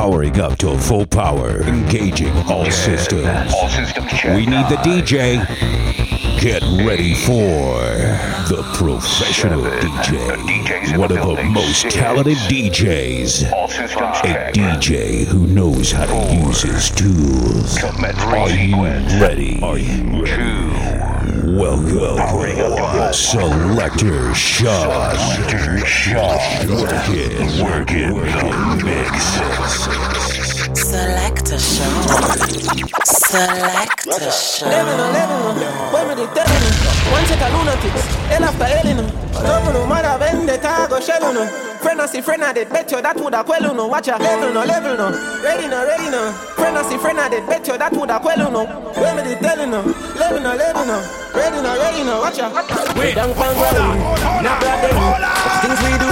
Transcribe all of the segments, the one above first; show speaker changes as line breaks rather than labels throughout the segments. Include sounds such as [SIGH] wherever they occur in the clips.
powering up to full power, engaging all systems.
All systems.
We need the DJ. Get ready for the professional DJ. One of the most talented DJs.
All systems
A. DJ who knows how to use his tools. Are you ready? Are you ready? Welcome, Selector Sean.
Selector Sean.
Work it, work it, work it, mix.
Select a show. Select a show.
Levin, levin, when me the telling One set of lunatics, hell after hell in Double no matter when the shell no Friend I see friend I did bet you that woulda quell no. Watch your level no, level no. Ready no, ready no. Friend I see friend I did bet you that woulda quell no. When me the telling no. Level no, level no. Ready no, ready no. Watch your We don't come well Not bad eh? them Things we do?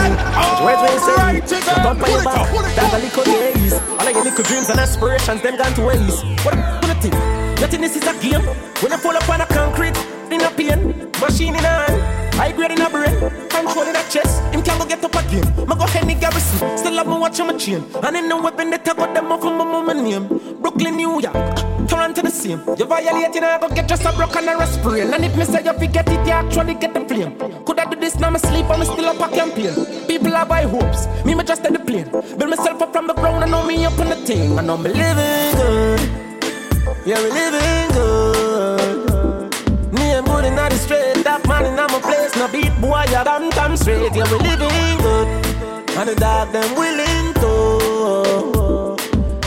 Words we say? on your back That's a little days All of your little dreams and aspirations Them gone to waste. What a a thing Nothing this is a game. When you fall upon a concrete, in a pain, machine in a hand, high grade in a brain, control in a chest. Go get up again. Ma go Henny Garrison, still me watch my chain. And in the weapon that I got them off of my mama name. Brooklyn, New York, Toronto the same. You violating, I go get just a broken and a sprain. And if me say you forget it, you actually get the flame. Could I do this now? Me sleep, I'm still up a campaign. People have high hopes, me me just at the plane. Build myself up from the ground, and know me up on the thing. I know me living good. Yeah, we living good. Good in the straight, that man in my place. No beat boy, you damn damn straight. Yeah, we living good. And the dog them willing to.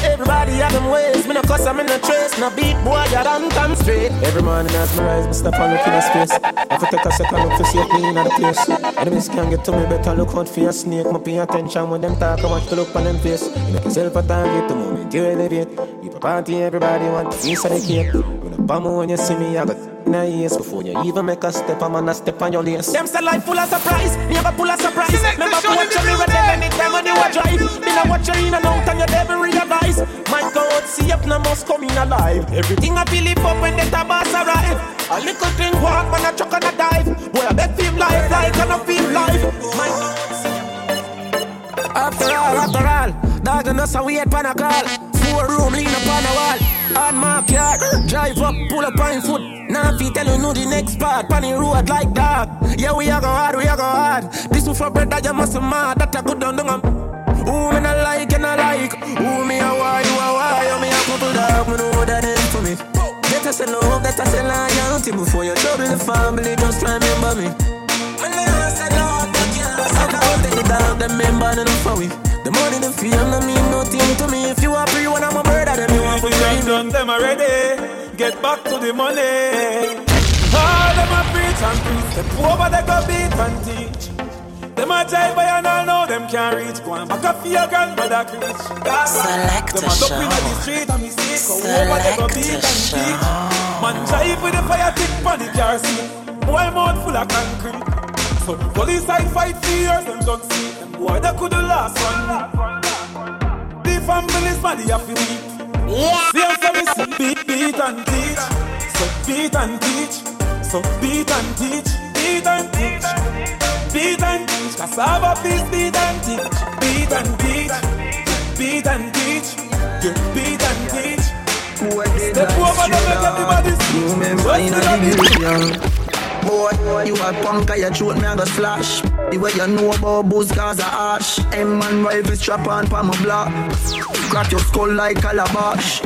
Everybody have them ways, me no cuss, I'm in the trace. No beat boy, you damn damn straight. Every morning as me rise, me step and look in the space. I have to take a second look to see if me in the place. Enemies can get to me, better look out for your snake. Me pay attention when them talk, I want to look on them face. You make yourself a target the moment you elevate. You party, everybody want a piece of the cake. When a bomb when you see me, I got in a ears before you even make a step. I'm gonna step on your lace. Them say life full of surprise, me have a full of surprise. Remember to watch me when them anytime when you a drive. Me not watch you in and out and you never realize. My God, see if no must come in alive. Everything I feel it up when the tabas arrive. A little thing walk, man, a chuck and a dive. Boy, I bet feel life like and I feel life. My God, see after all, after all, dog and us a wait pan a call. Four room lean upon a wall. On my car, drive up, pull up on foot. Now if you tell you know the next part, pan the road like dog. Yeah, we a go hard, we a go hard. This one for bread that you must mad, that a good down down. Who me not like and I like Who me a why, you a why You me a couple dog, me know that ain't for me Better say no, better say loyalty Before you trouble the family, just remember me Me never say no, but you say no Take the dog, them member, enough for we The money, the fame, no mean nothing to me If you are free when I'm a murder, then you want to
Them
free
done them already. Get back to the money. All them a preach and preach. Step over they go beat and teach. Them a jive by and all know them can't reach. Go and back up for your grandmother preach.
Select
Them
a
a
show.
inna the street and me see. Go over they go beat and teach. Man jive with the fire tick pon the car seat. Boy mouth full of concrete. So police side fight for years and don't see them. Boy they could the last one. The family's money have to eat. Same for me, so beat, beat and teach. So beat and teach. So beat and teach. Beat and teach. Beat and teach. Cassava please beat and teach. Beat and teach. Beat and teach. You beat and teach. Step over them and everybody see.
Remember in
Just
a
in a
division Boy, you a punk, I your throat, me a go splash The way you know about booze, cause a ash M-man rifle strap on pa my block? Crack your skull like calabash.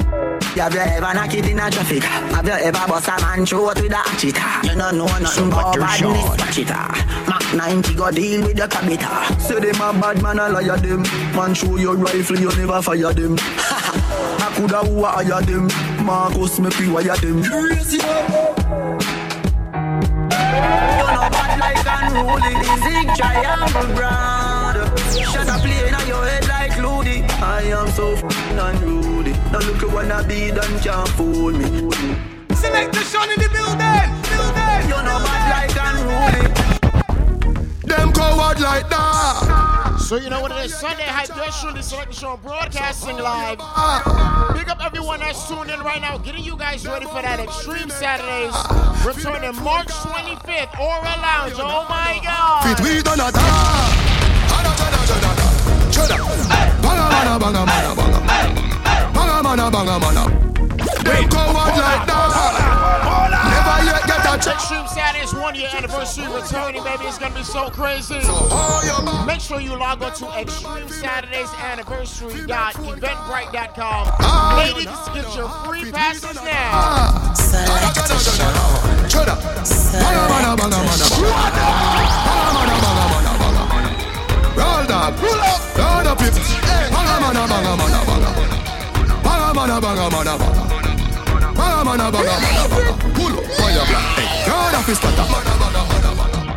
Have you ever knock it in a traffic? Have you ever bust a man throat with a hatchet? You don't know nothing about badness, patch it Mac 90 go deal with your cabita Say them a bad man, I liar them. Man show your rifle, you never fire them. [LAUGHS] I coulda who a hire them? Marcus me pre-wire them. Crazy you know bad like unruly Zig triangle brand Shut up play in your head like Loody I am so f***ing unruly Now look at wanna be done can't fool me
Select the shot in the building. Building.
You know bad like unruly
Them coward like that.
So you know what it is? Sunday Show, the Select Show broadcasting live. Big up everyone that's tuned in right now, getting you guys ready for that Extreme Saturdays. Returning March 25th, Aura Lounge. Oh my
Fit
god!
we done a da. Ada, da, da, da, da, da. Cheddar. Banga, banga, banga, banga, banga. banga yet get check.
Extreme Saturdays one year anniversary returning, baby. It's gonna be so crazy. Make sure you log on to Extreme Saturdays Anniversary.eventbrite.com. Ladies, get your free passes now.
Roll dog. Pull up. Load up it. Banga banga banga banga banga. Banga banga banga banga banga. Banga banga banga banga banga. Up it scatter.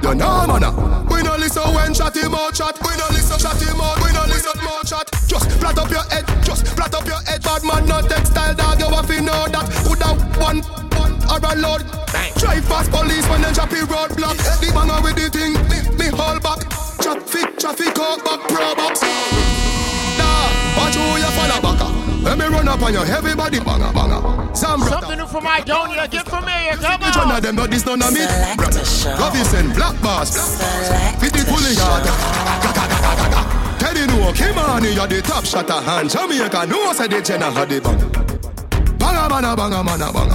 You know man. We no listen when chat him out chat. We no listen chat him out. We no listen more chat. Just flat up your head. Just flat up your head. Bad man no textile dog. You have to know that. Put out one or a load. Drive fast police when them choppy roadblock. The banger with the thing, me, me hold back. Traffic, traffic out back, pro box. Nah, watch who you follow. Let me run up on your heavy body banger banger. Sam.
Something new from Idonia. Get familiar. Come
Which one
on.
of them know this none of me?
Select
Brother.
a show.
Robinson, Black Bass.
Select
Fit the
a
pulling
show.
yard. Teddy know, Kimani, you're the top shot of hand. Jamaica, no, say the Jenna had the bang. Banga, banga, banga, banga, banga.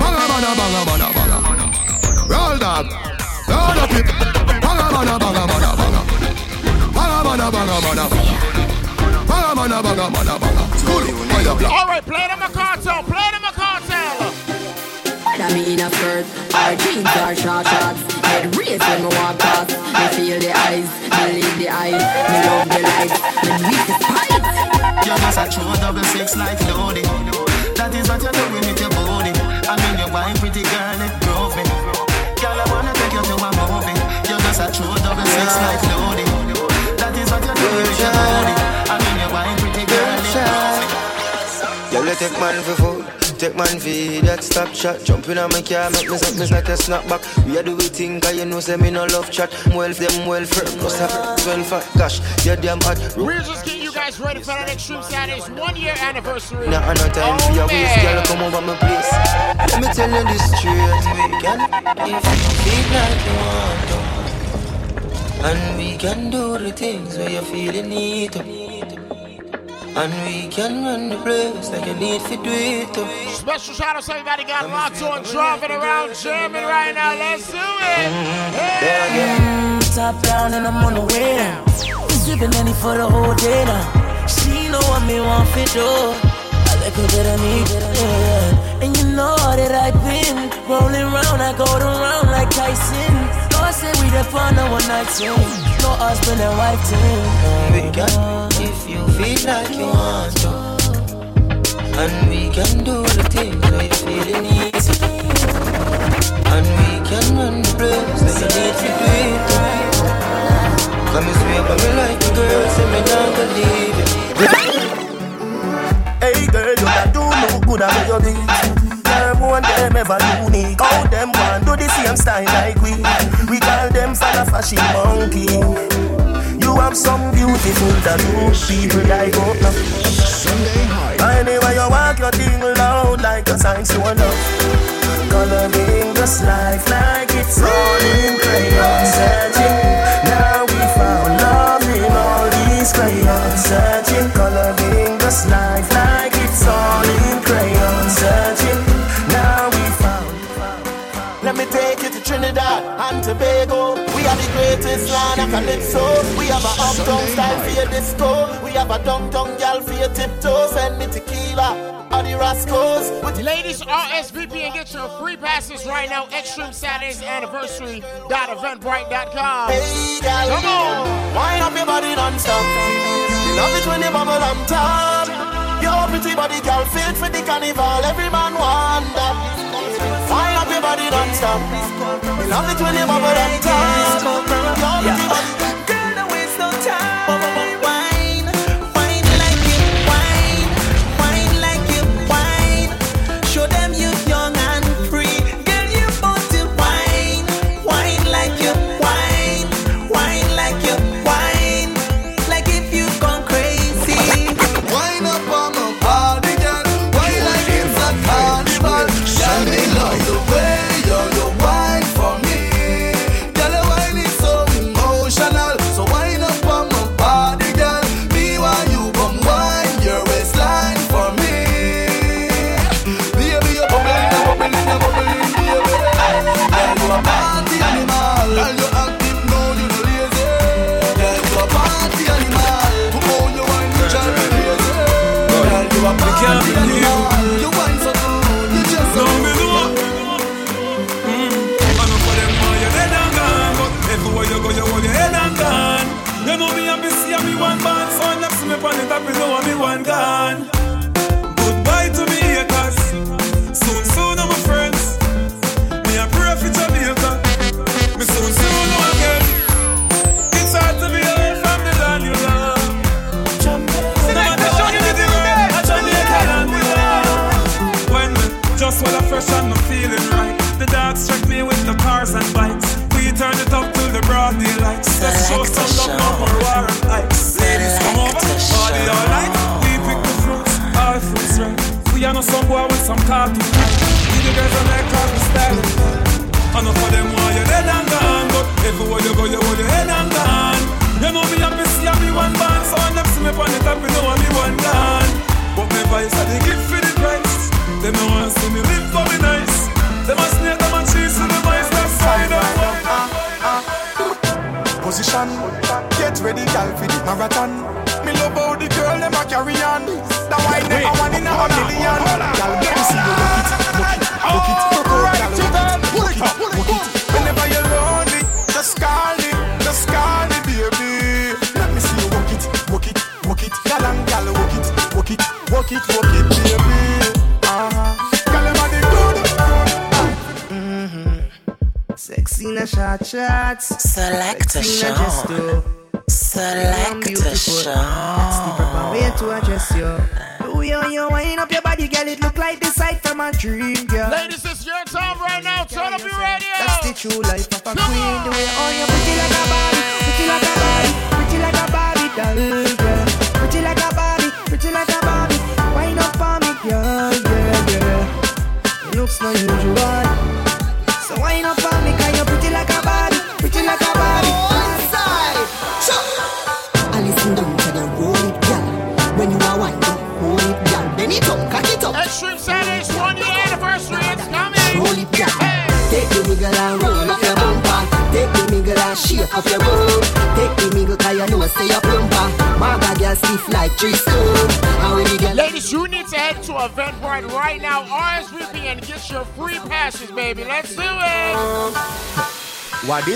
Banga, banga, banga, banga, banga. Roll dog. Roll up it. Banga, banga, banga, banga, banga. Banga, banga, banga, banga. Banga, banga, banga, banga, banga. Cool, fire black.
All right, play them a cartel. Play them a cartel.
Whether me in a skirt or jeans or short shorts Head raised when me walk past Me feel the eyes, me lead the eyes Me love the lights, me weak the spice
You're just a true double six like loading. That is what you're doing with your body. I mean, you're wine pretty girl, it drove me. Girl, I wanna take you to a movie. You're just a true double six like loading. That is what you're doing with your body. I mean, you're wine pretty girl, it drove me.
Girl, you take man for food, take man for idiot, stop chat. Jump in on my car, make me something like a snapback. We are do we think, cause you know, say me no love chat. Well, them well firm, must have well fat. Gosh, you're damn hot.
We're just getting you guys ready for that Extreme Saturdays one year anniversary.
Nah, no time for your waist, girl, come over my place. Let me tell you this straight, we can, if you feel like you want to. And we can do the things where you feel you need to. And we can run the place like you need to do it to.
Special shout out to everybody got locked on, driving around German right now. Let's do it. Mm-hmm. Hey.
Top down and I'm on the way now. Sipping any for the whole day now. She know what me want fit do. A little bit of me, yeah. And you know that I've been rolling round, I go around like Tyson. No, I say we the fun of one night team. No husband and wife team.
We can, if you feel like you want to. And we can do the things where you feel you need to. And we can run the place like you need to do it to. Come and swear by me like a girl, say me not believe it.
Hey girl, you that do no good at your beat. One them ever unique. How them one do the same style like we. We call them fan fashion monkey. You have some beautiful tattoos, people like up now. Anyway, you walk your thing loud like a sign to love. Coloring this life like it's all in crayon searching. Now we found love in all these crayons searching. Coloring this life greatest land of calypso. We have a uptown style for your disco. We have a downtown gal for your tiptoes. Send me tequila or the Rascals. With
Ladies, RSVP and get your free passes right now. Extreme Saturdays anniversary. Eventbrite.com.
Hey, gal,
Come on.
Wind up your body non-stop. You love it when you bubble on top. Your pretty body, girl, fit for the carnival. Every man. Wind non-stop. You love it when you bubble
top.
Your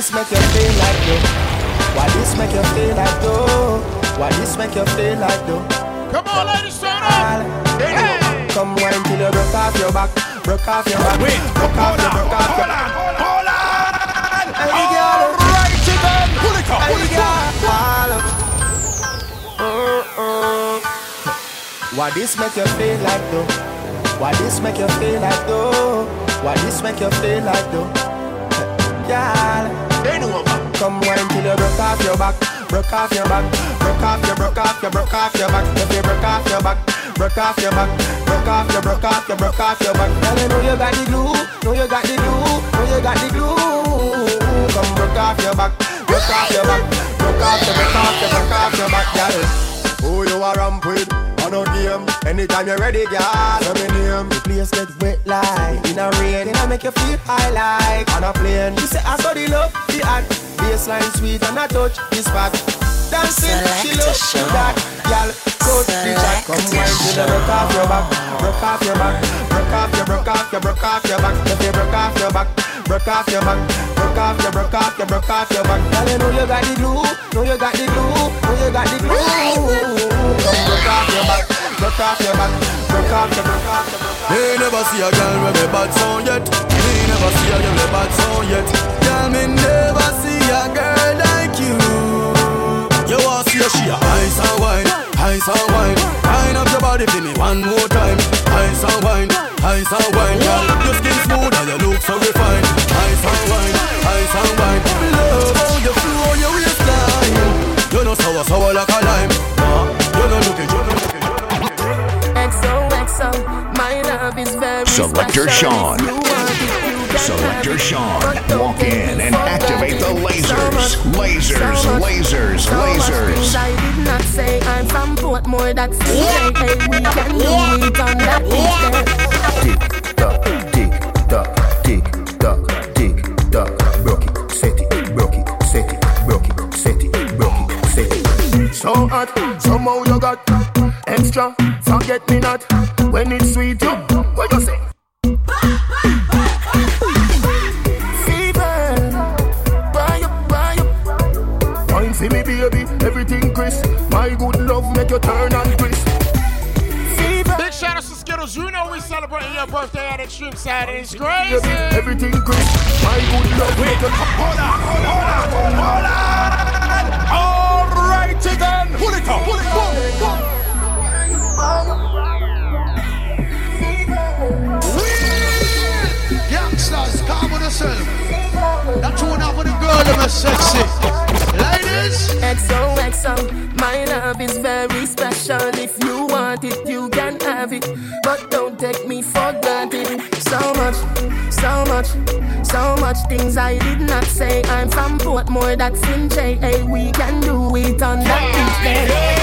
this make you feel like though? Why this make you feel like though? Why this make you feel like though?
Come on, ladies, turn up. Hey.
Come wine till you broke off your back, broke off your back,
Wait,
broke off
hold
your,
on,
broke off your.
hold on, hold on.
Hey, girl.
Alright, chicken. Pull it up, pull it up.
Uh-uh. Why this make you feel like though? Why this make you feel like though? Why this make you feel like though? Girl, come wine till you broke off your back, broke off your back, broke off your, broke off your, broke off your back. If you broke off your back, broke off your back, broke off your, broke off your, broke off your back. Girl, you know you got the glue, know you got the glue, know you got the glue. Come broke off your back, broke off your back, broke off your, broke off your, broke off your back, girl. Who you are ramp with? A game. Anytime you're ready, girl. Let me name. The place get wet like in a rain. It make you feel high like on a plane. You say I saw the love, the act. Baseline sweet and I touch the spot. Dancing, she love to that. Girl, coach the chat. Come wine till you broke off your back. Broke off your back. Broke off your, broke off your, broke off your back. If you broke off your back. Broke off your back. Broke off your, broke off your, broke off your back. Girl, you know you got the glue. Know you got the glue. Know you got the glue. Come broke off your back. Broke off your back. Broke off your, broke off your, broke off
Me never see a girl with a bad sound yet. Me never see a girl with a bad sound yet. Girl, me never see a girl like you. You want she a ice and wine, ice and wine. Wine up your body for me one more time. Ice and wine, ice and wine. Girl, your skin smooth and you look so refined. Ice and wine, ice and wine. Love how you flow your waistline. You know sour, sour like a lime. You know looking, you know looking.
XOXO, my love is very
Selector
special.
Sean.
If you want it, you can
Selector
have it.
Sean.
But don't
Walk
take
in
it
and
for
activate the
granted.
lasers.
So much,
Lasers,
so much,
lasers,
so much
lasers.
things I did not say. I'm from Portmore, that's CJ. Hey, we can do it on that beach there.
Tick tock, tick tock, tick tock, tick tock. Broke it, set it, broke it, set it, broke it, set it, broke it, set it.
So hot, somehow you got extra. Forget me not when it's sweet. You, what you say? you turn and crisp. Big shout out to Skittles. You know we celebrating
your birthday at Extreme Side. It's crazy.
Everything great. I'm love. Wait, hold on, hold on, hold on. Hold on. All righty then. Pull it up, pull it up. Youngsters, calm with yourself. That tune up with a girl, them are sexy. Ladies.
XOXO, my love is very special. If you want it, you can have it. But don't take me for granted. So much, so much, so much things I did not say. I'm from Portmore, that's in JA. We can do it on that beach there.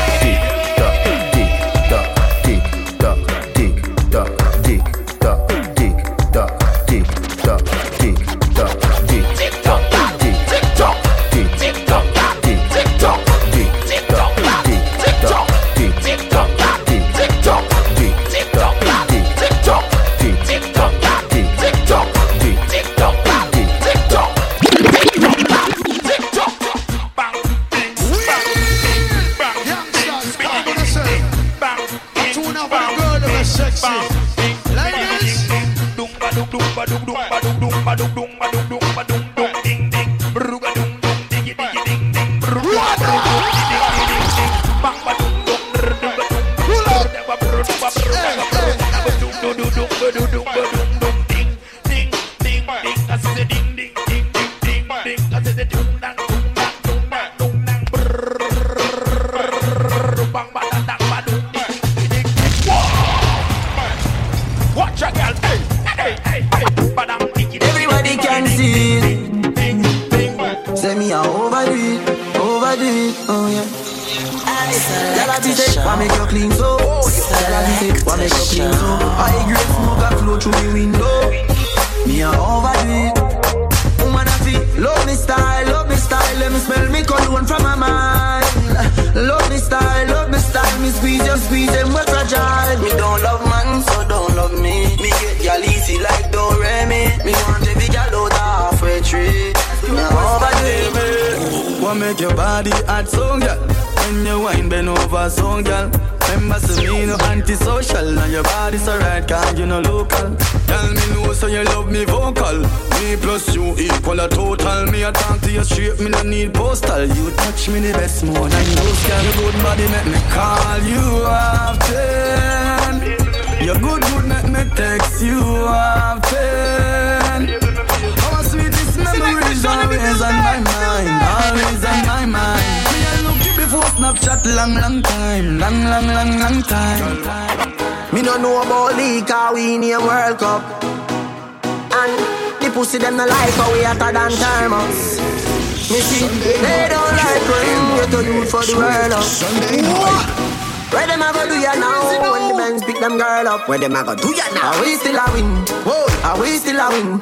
Where them a go do ya now? Are we still a win? Whoa, are we still a win?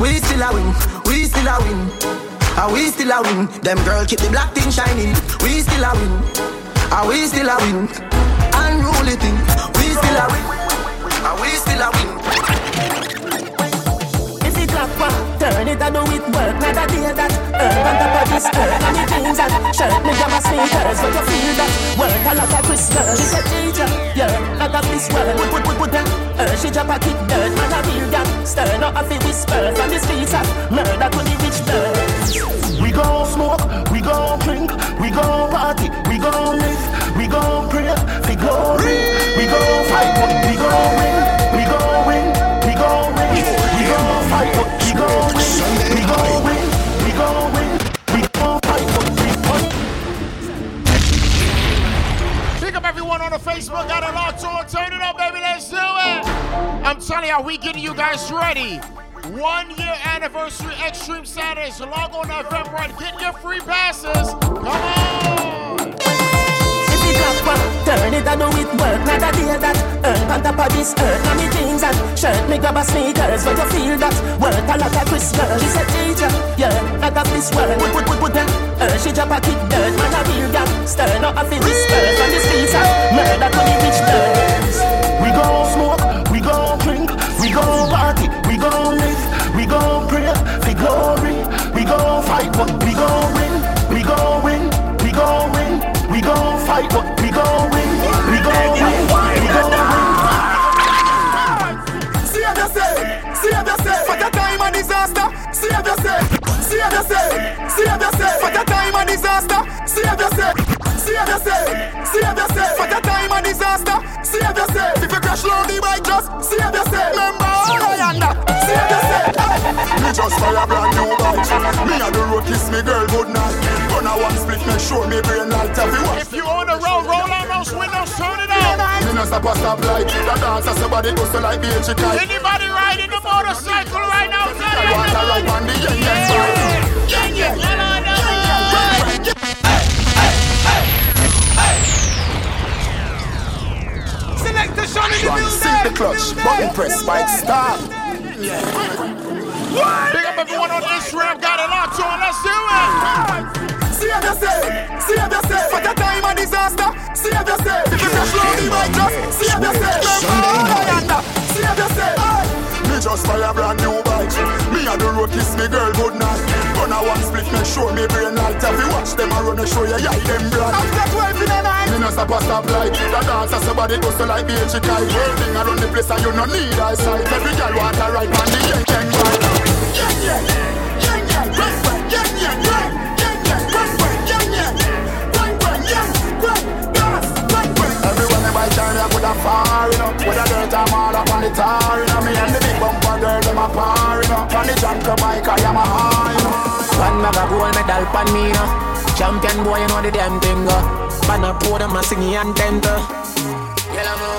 We still a win. We still a win. Are we still a win? Them girl keep the black thing shining. We still a win. Are we still a win? Unruly thing. We still a win.
And the jeans and shirt, me grab my sneakers. But you feel that a lot of Christmas. She said, teacher, yeah, this them. She drop a kick dirt. Man streets of murder to the rich birds.
We gon' smoke, we gon' drink, we gon' party, we gon' live, we gon' pray for glory. We gon' fight, we gon' win,
Everyone on the Facebook, got a lot to turn it up, baby. Let's do it. I'm telling you, we getting you guys ready. One year anniversary Extreme Saturday. So log on to Eventbrite, get your free passes. Come on.
Clap one, turn it and do it work. Not a day that earn on top of this earth. And me jeans and shirt, me grab a sneakers. But you feel that worth a lot of Christmas. She said, teacher, yeah, not of this world. Put, put, put, put them. Uh, she drop a kick dirt. Man a real gang. Stir not a fi whisper. From the streets of murder to the rich birds.
We gon' smoke, we gon' drink, we gon' party, we gon' live, we gon' pray for glory. We gon' fight, but
save yourself. For the time of disaster, save yourself. Save yourself, save yourself. For the time of disaster, save yourself. If you crash low the bike, just save yourself. Remember all I under, save yourself. Me just buy a brand new bike. Me and the road kiss me girl good night. Gonna one split, make sure me brain light.
If you on the road, roll out those windows, turn it up.
Me no stop a stop light. The dancer somebody goes to like be a.
Anybody riding the motorcycle right now?
I want to ride on the yen yen bike. Yen yen.
Select the shot in the
Try to sink the clutch, button press, bike stop.
Big up everyone on Instagram, got it locked on, let's do it.
Save yourself, save yourself. For the time of disaster, save yourself. If you crash low the bike, just save yourself. Remember, save yourself. Me just buy a brand new bike. Me and the road kiss me girl good night. Gonna one split, make sure me brain light. If you watch them, I run and show you, yeah, them blind. After 12 in the night, me no stop a stop light. The dancer somebody goes to like a chicken. Whirling around the place and you no need eyesight. Every girl want a ride on the yen yen bike. Yen yen, yen yen, run, run, yen my journey, I a fire, you know. With a dirt, I'm all up on the tar, you know. Me and the big bumper girl, them a par, you know. On the jump bike, I am a high, you know.
One bag of gold medal pan me, no. Champion boy, you know the damn thing, go. Pan a pour them a singing anthem, to. Yellow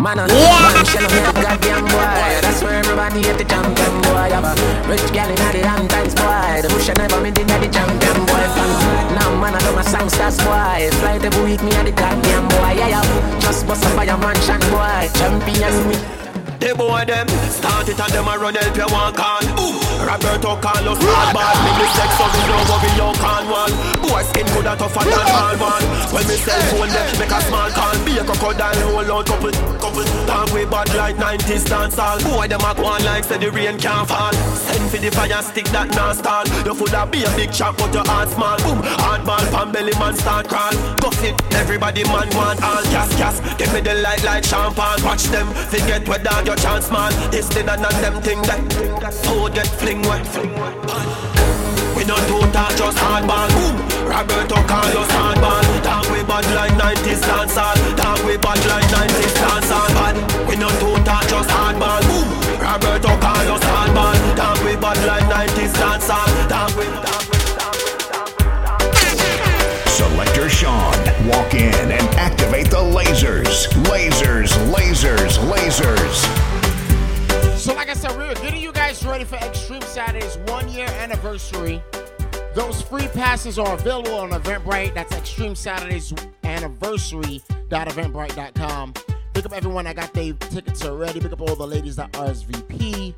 Man, uh, man, shell me the goddamn boy. That's where everybody hate the champion boy. Have a rich gal in the long times boy. The bush never me did the champion boy. Fan. Now man, I do my songsters boy. Flight every week me a the goddamn boy. Yeah, yeah. Just bust up by a mansion boy. Champion me.
The boy them start it and them a run help you walk on. Ooh, Roberto Carlos hard ball. Me me sex so we know what we young can one. Boy skin good and tougher than hard one. When me cell phone them make a small call. Be a crocodile hold out couple couple. Talk way bad like 90s dance all. Boy them a go on like say the rain can't fall. Send for the fire stick that non stall. You full of be a big chop but your heart small. Boom, hard ball pan belly man start crawl. Cuff it, everybody man want all gas gas. Give me the light like champagne. Watch them forget where dog your chance man. This thing and none them thing that. Oh get fling wet. We no total just hardball. Boom. Roberto Carlos hardball. Talk we bad like 90s dancehall. Talk we bad like 90s dancehall. Bad. We no total just hardball. Boom. Roberto Carlos hardball. Talk we bad like 90s dancehall. Talk we.
Selector Sean, walk in and activate the lasers. Lasers, lasers, lasers.
So, like I said, we're getting you guys ready for Extreme Saturday's one year anniversary. Those free passes are available on Eventbrite. That's Extreme Saturday's anniversary.eventbrite.com. Pick up everyone that got their tickets already. Pick up all the ladies that RSVP.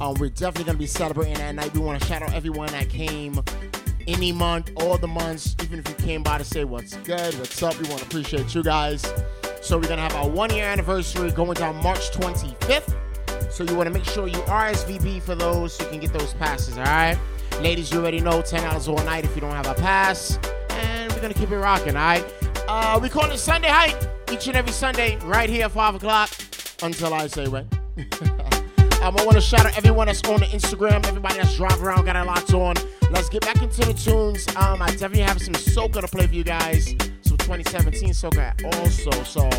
Um, we're definitely going to be celebrating that night. We want to shout out everyone that came any month, all the months, even if you came by to say what's good, what's up. We want to appreciate you guys. So, we're to have our one year anniversary going down March 25th. So you want to make sure you RSVP for those so you can get those passes, all right? Ladies, you already know $10 all night if you don't have a pass. And we're to keep it rocking, all right? Uh, we call it Sunday Hype each and every Sunday right here at 5 o'clock until I say when. [LAUGHS] um, I want to shout out everyone that's on the Instagram, everybody that's driving around, got a lots on. Let's get back into the tunes. Um, I definitely have some soca to play for you guys. Some 2017 soca also. So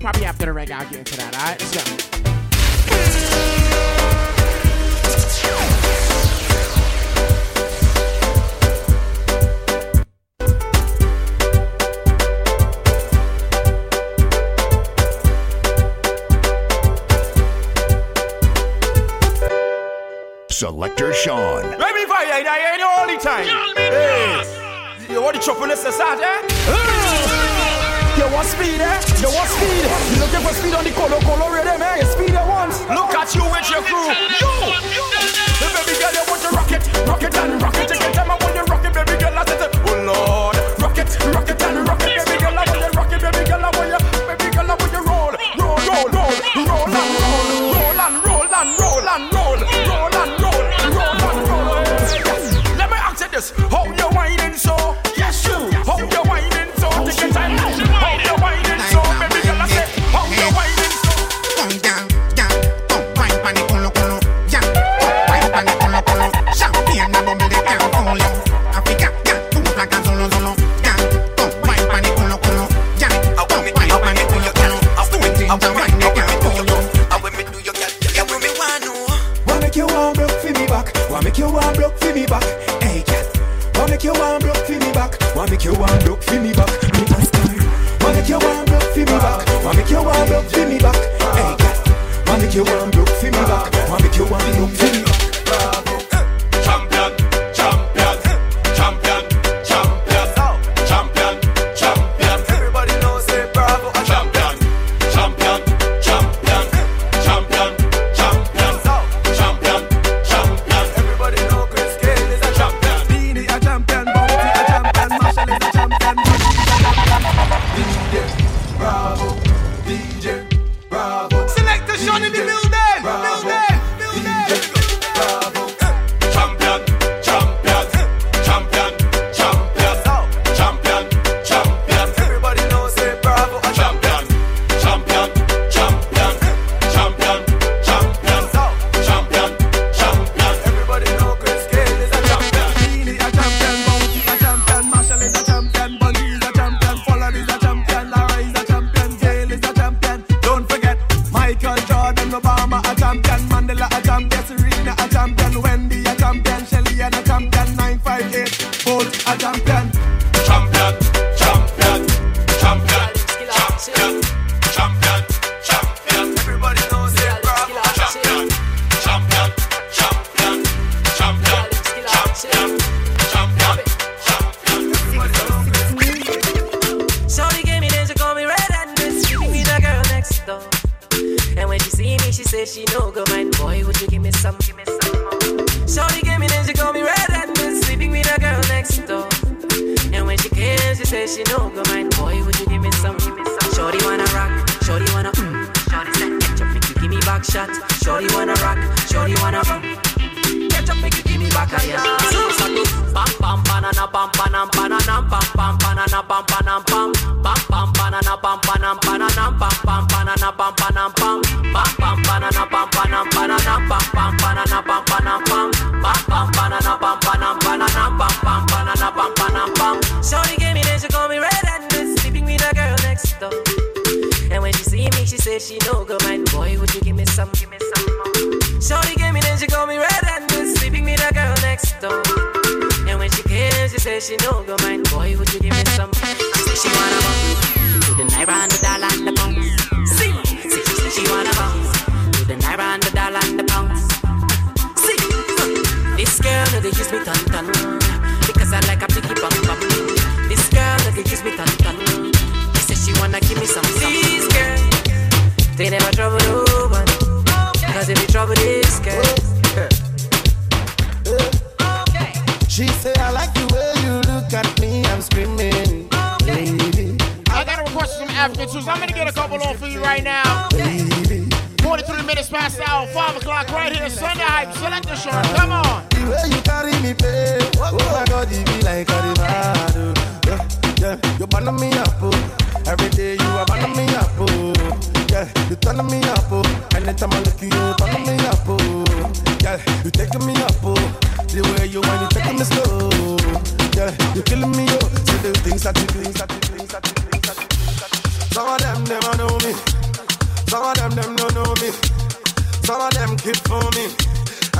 probably after the reggae, I'll get into that, all right? Let's go.
Selector Sean.
Let me fire in here the only time. Hey, you want the chop on the start, eh? You want speed, eh? You want speed? You looking for speed on the color, color rhythm, eh? You speed at once. Look at you with your crew. You! The baby girl, you want to rock it, rock it and rock it. Take your time, I want you rock it, baby girl. I said, oh Lord, rock it, rock it and rock it, baby girl. I want you rock it, baby girl. I want you,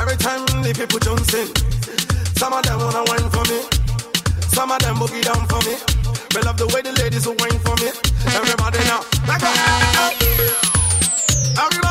Every time the people in, some of them wanna wine for me, some of them boogie down for me. We love the way the ladies will wine for me. Everybody now. Everybody.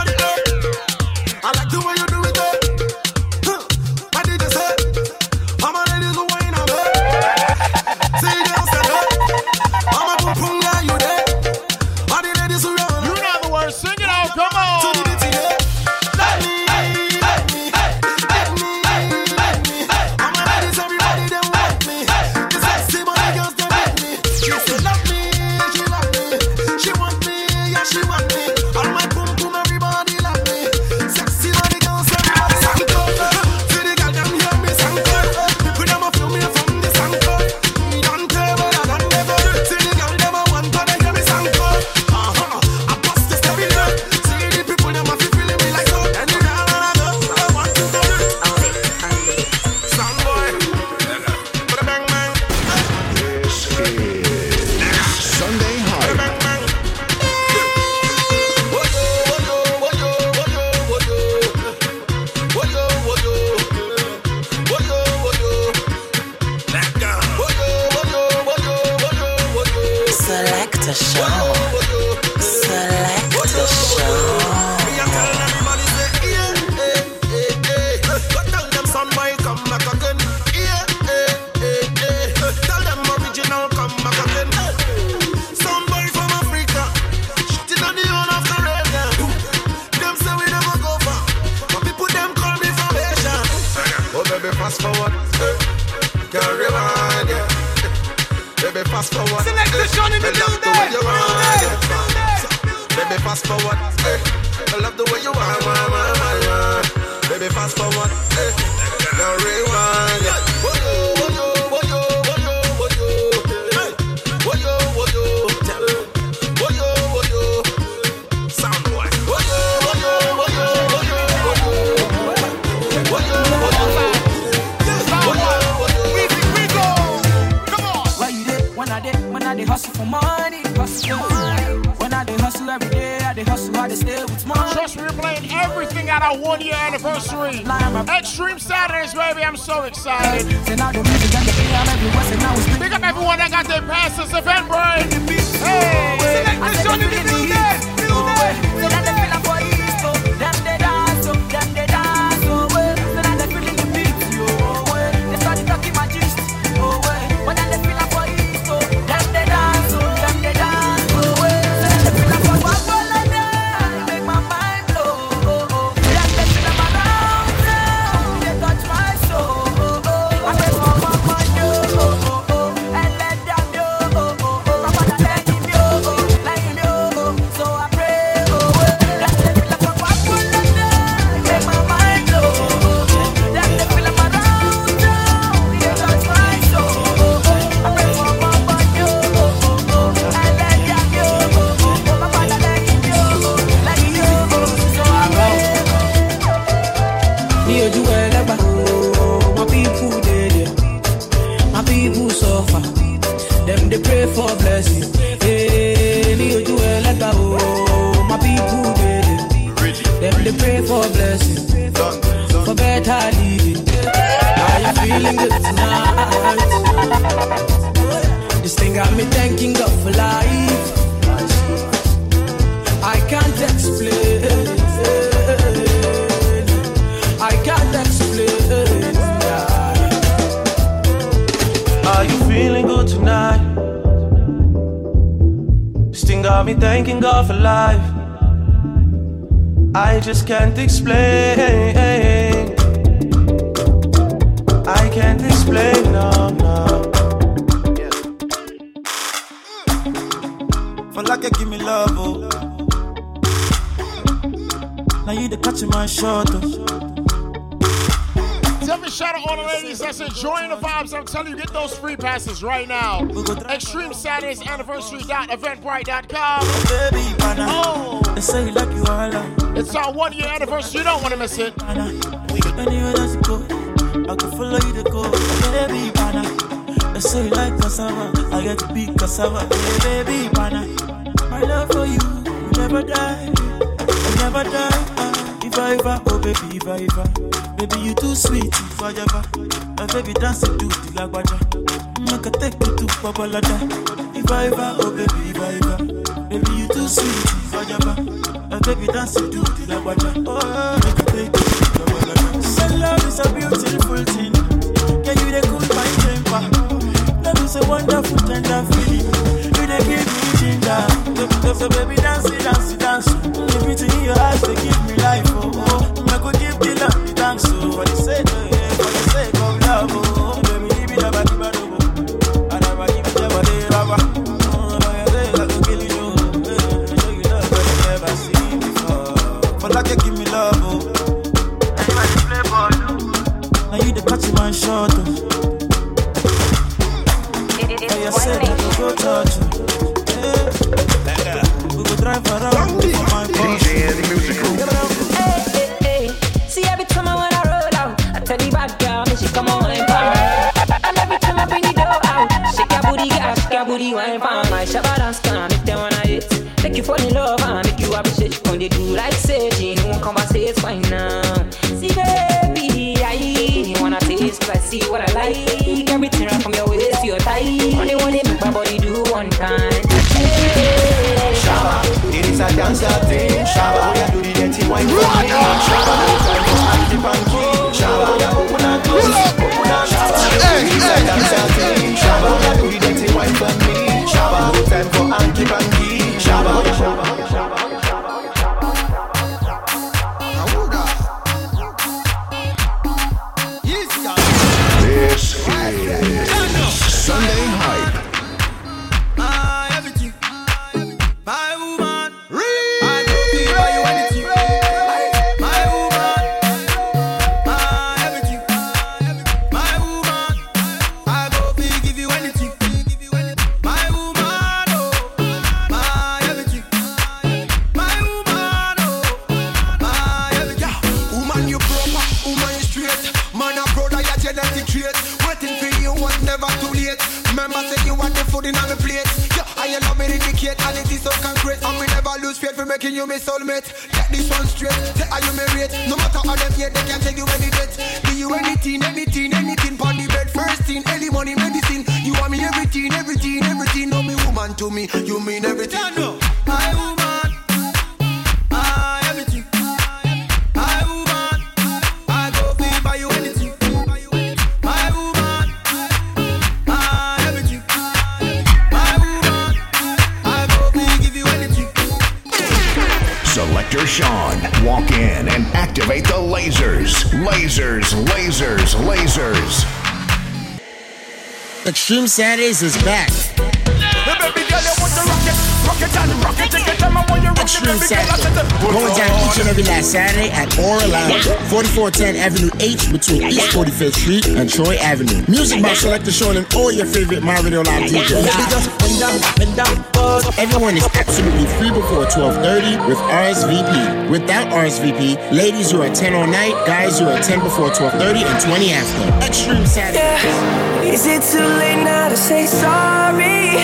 Right now. Extreme Saturdays
anniversary dot eventbrite.com. Oh,
it's our one year anniversary. You don't want to miss it.
Anywhere that you go, I can follow you to go, baby bana. They say you like cassava, I get to be cassava, hey, baby bana. My love for you, you never die, you never die. If I ever, oh baby, if I ever, baby you too sweet, if I ever, my baby dancing to the lagwaja make I take you to Babalada. If I ever, oh baby, if I ever, baby you too sweet, if I ever, and baby dance you do till I watch. Oh, make I take you to Babalada. So love is a beautiful thing. Can you the cool my temper. Love is a wonderful tender feeling. You the give me ginger. So, so, so baby dance.
Saturdays is back. Extreme Saturday. Going down each and every last Saturday at Aura Lounge, 4410 Avenue H between East 45th Street and Troy Avenue. Music by Selector Sean and all your favorite My Radio Live DJs. Everyone is absolutely free before 1230 with RSVP. Without RSVP, ladies you are 10 all night, guys you are 10 before 1230 and 20 after. Extreme Saturday.
Is it too late now to say sorry?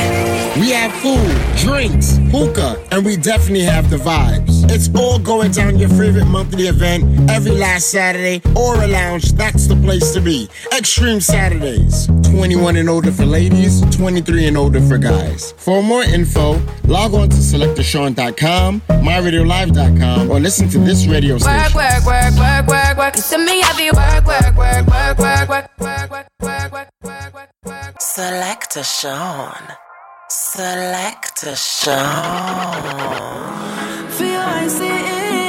We have food, drinks, hookah, and we definitely have the vibes. It's all going down your favorite monthly event every last Saturday. Aura Lounge, that's the place to be. Extreme Saturdays. 21 and older for ladies, 23 and older for guys. For more info, log on to selectashawn.com, myradiolive.com, or listen to this radio station.
Work, work, work, work, work, work. You me every work, work, work, work, work, work.
Selector Sean. Selector Sean.
Feel I see it.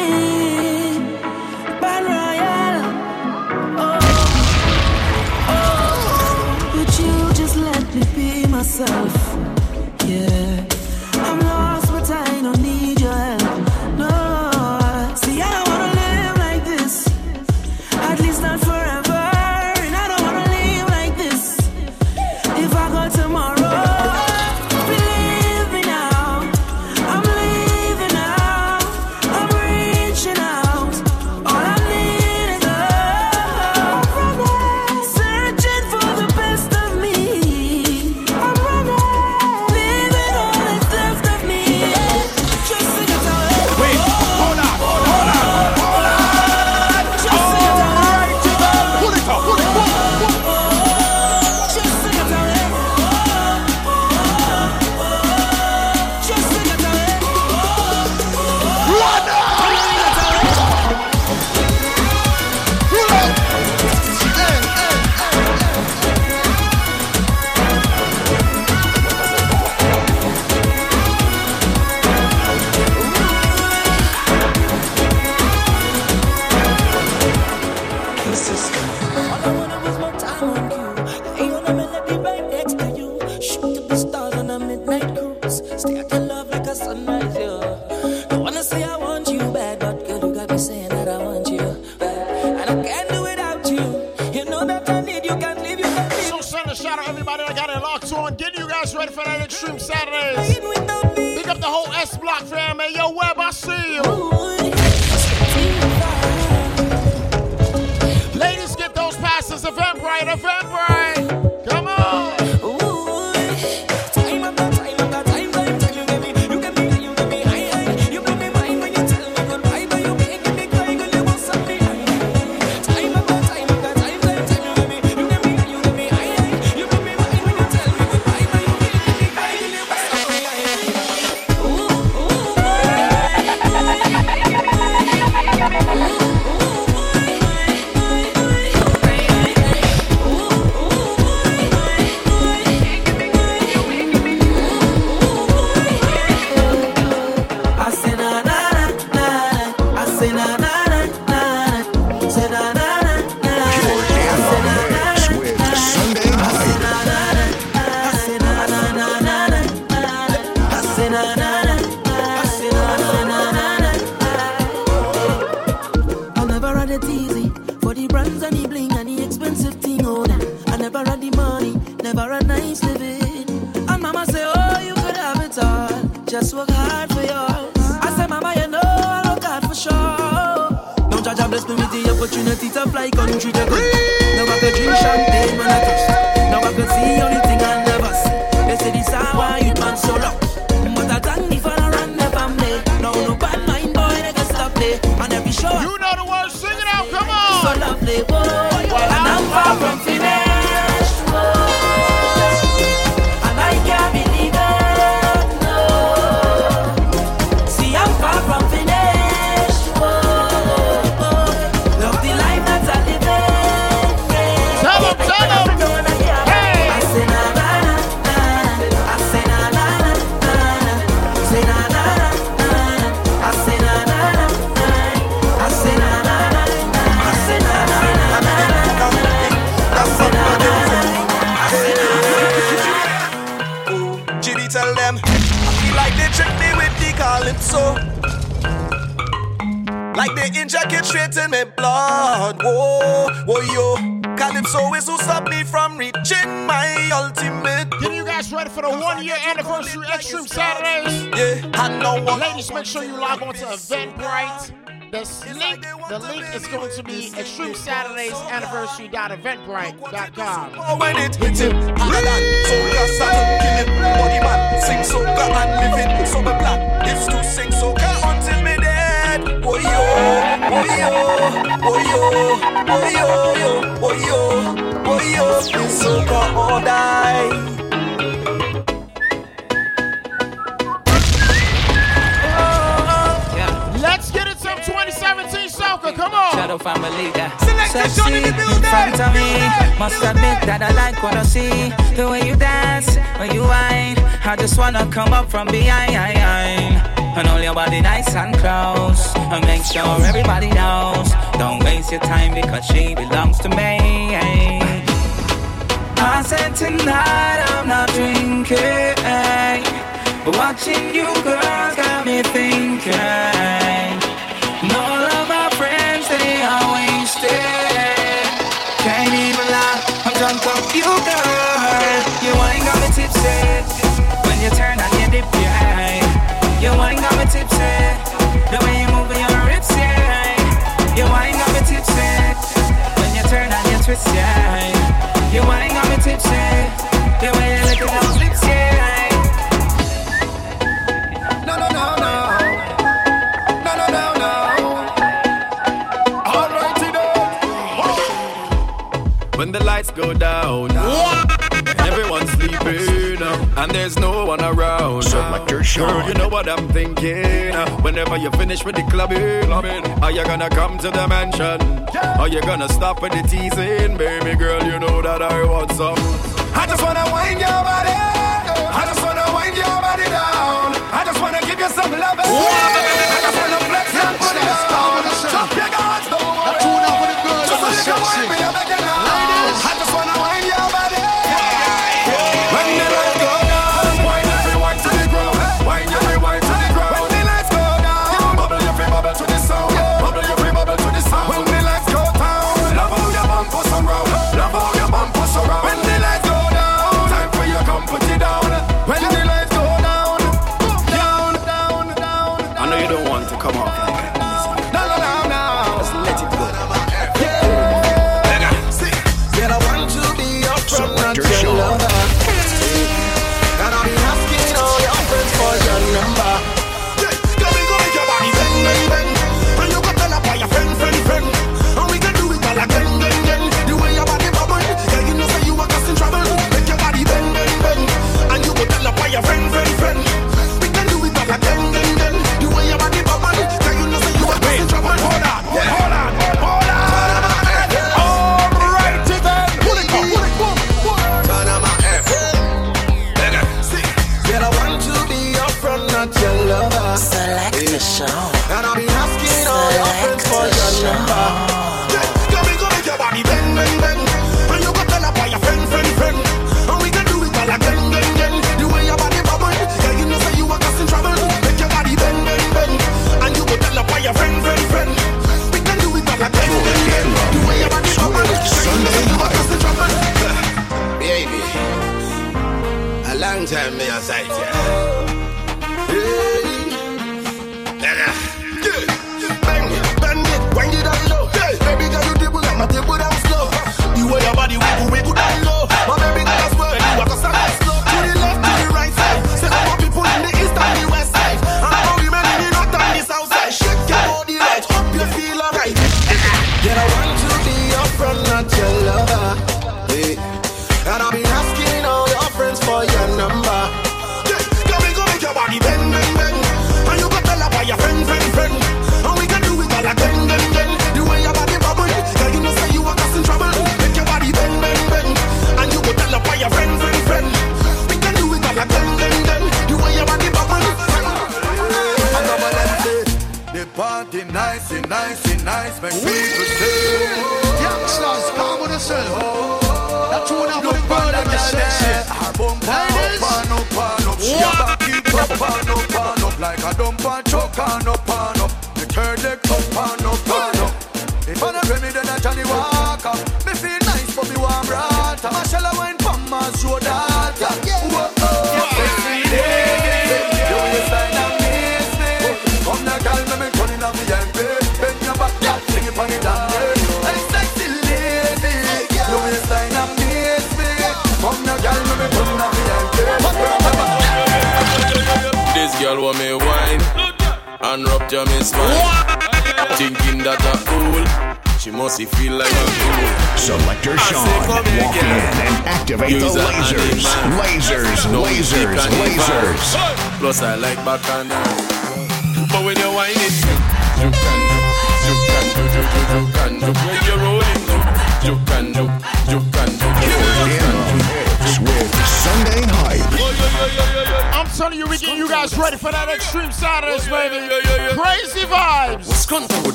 Calypso. Like they inject it straight in my blood. Whoa, whoa, yo. Calypso is who stop me from reaching my ultimate.
Get you guys ready for the one year anniversary Extreme Saturdays?
Yeah, I know what.
Ladies, make sure you log on to Eventbrite. The link, the link is going to be Extreme Saturdays Anniversary.eventbrite.com.
Oh, when it hit him, harder than so gas start to kill him. Body man, sing so God and living. So my plan is to sing so God until me dead. Oh yo, oh yo, oh yo, oh yo, yo, oh yo, oh yo, it's so God or die.
Shadow family, yeah.
In
in front of me. Must admit that I like what I see. The way you dance, when you whine. I just wanna come up from behind. And hold your body nice and close. And make sure everybody knows. Don't waste your time because she belongs to me. I said tonight I'm not drinking. But watching you girls got me thinking. When you turn dip. You got me tipsy. The way you move your hips, yeah. You got me tipsy. When you turn twist, yeah. You got me tipsy. The way lips, yeah.
No, no, no, no. No, no, no, no. Alrighty then.
When the lights go down, and there's no one around. Girl, you know what I'm thinking. Whenever you finish with the clubbing, are you gonna come to the mansion? Are you gonna stop with the teasing, baby girl? You know that I want some.
I just wanna wind your body. I just wanna wind your body down. I just wanna give you some love.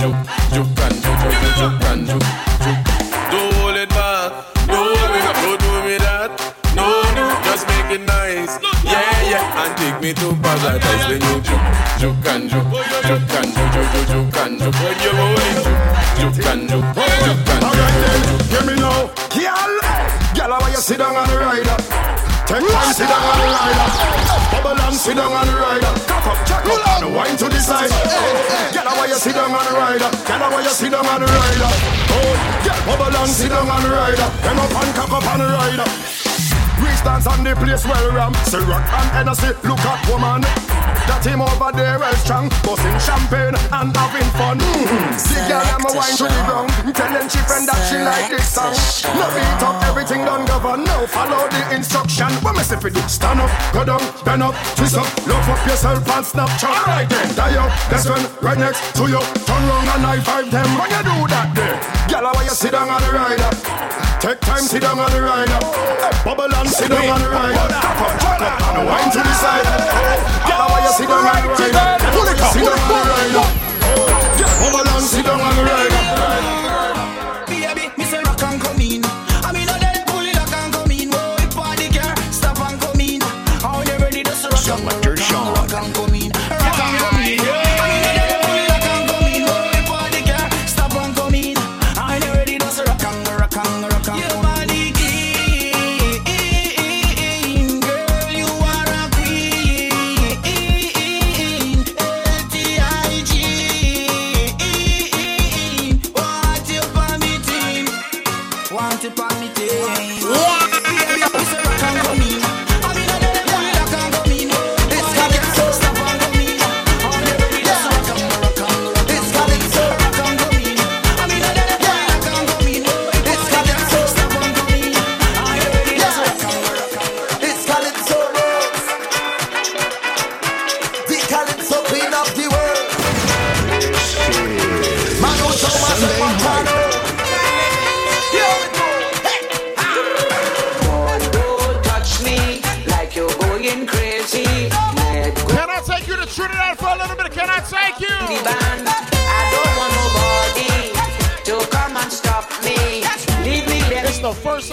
You
can do, you can do, you, you, you. Don't hold it back. No, don't do me that. No, no, just make it nice. Yeah, yeah, and take me to paradise when you juke, juke and juke, juke and juke, and juke. When you're rolling, juke, and juke, juke and juke.
Hear me now, girl. Girl, how you sit down on the rider? Take time, sit down on the rider. Bubble and sit down on the rider. Cock up, jack up, and wine to the side. Girl, how you sit down on the rider? Girl, how you sit down on the rider? Oh, girl, bubble and sit down on the rider. Then up and cock up on the rider. Reach dance on the place well ram. Say rock and Hennessy, look at woman. That him over there well strong, busting champagne and having fun. The girl am a wine to the ground, telling she friend that she like this song. No beat up, everything done govern. No follow the instruction. What me say for do? Stand up, go down, bend up, twist up, love up yourself and Snapchat. Alright then, die up, best friend right next to you. Turn round and high five them when you do that there. Girl, how you sit down on the rider? Take time, sit down on the rider. Bubble and sit down on the rider. Cock up, jack up, and wine to the side. How you sit down on the rider? Pull it up, sit down on the rider. Bubble and sit down on the rider.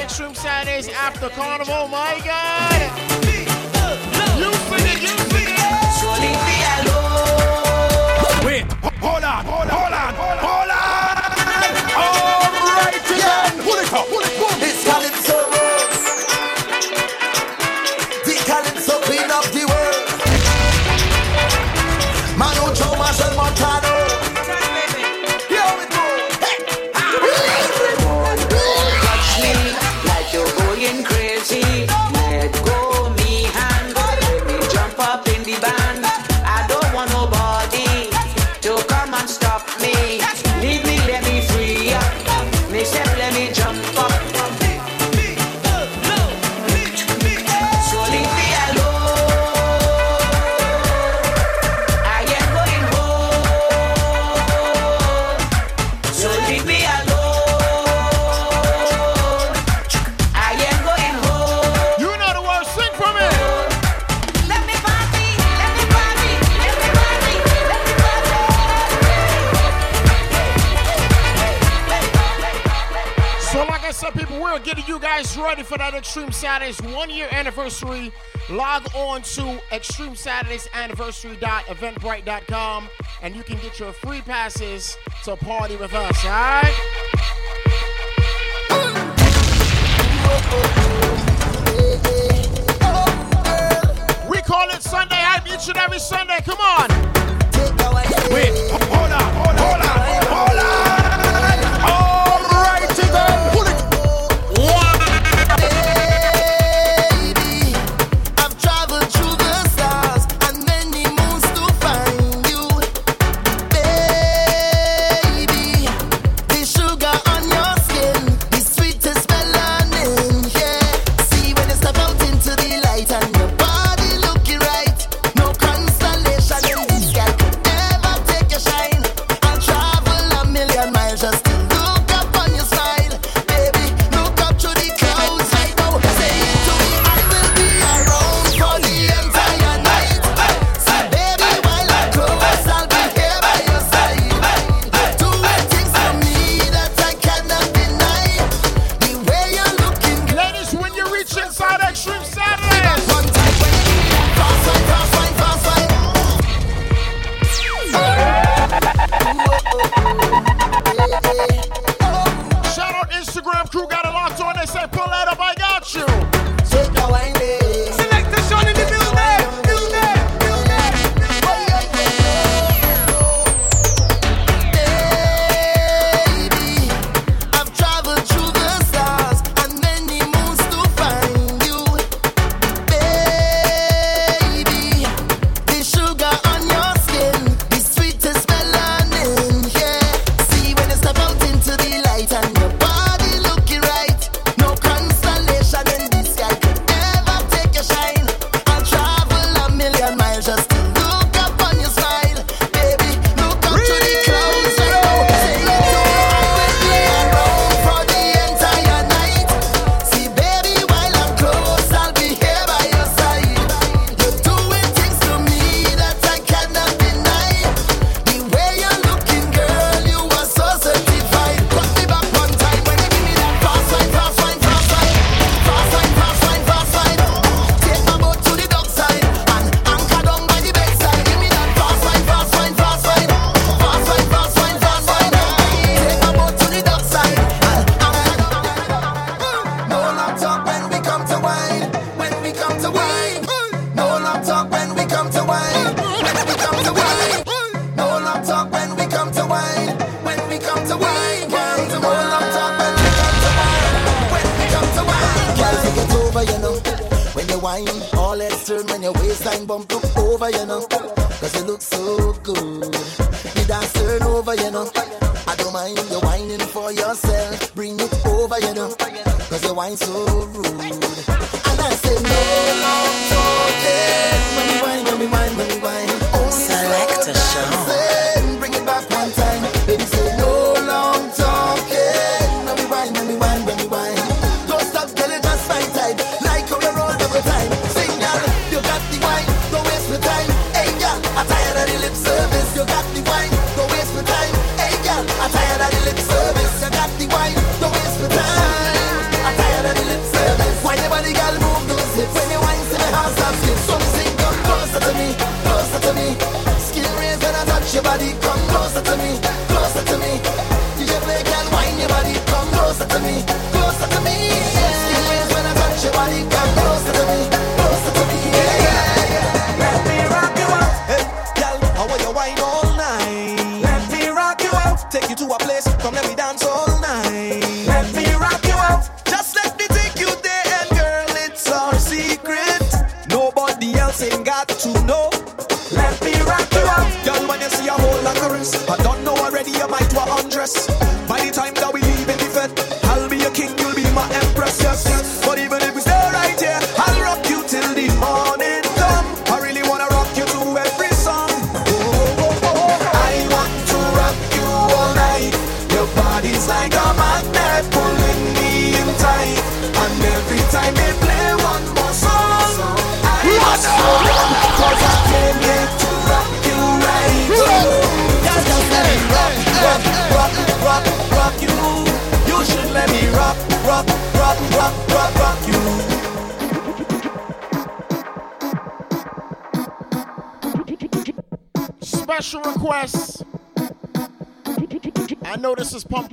Extreme Saturdays after Carnival. My God.
for that Extreme Saturdays one year anniversary. Log on to Extreme Saturdays anniversary.eventbrite.com and you can get your free passes to party with us, alright? We call it Sunday Hype each and every Sunday. Come on.
Wait, hold on, hold on, hold on, hold on.
and bump up over, you know. Cause you look so good. You dance turn over, you know. I don't mind you whining for yourself. Bring it over, you know. Cause you whine so rude. And I say, no.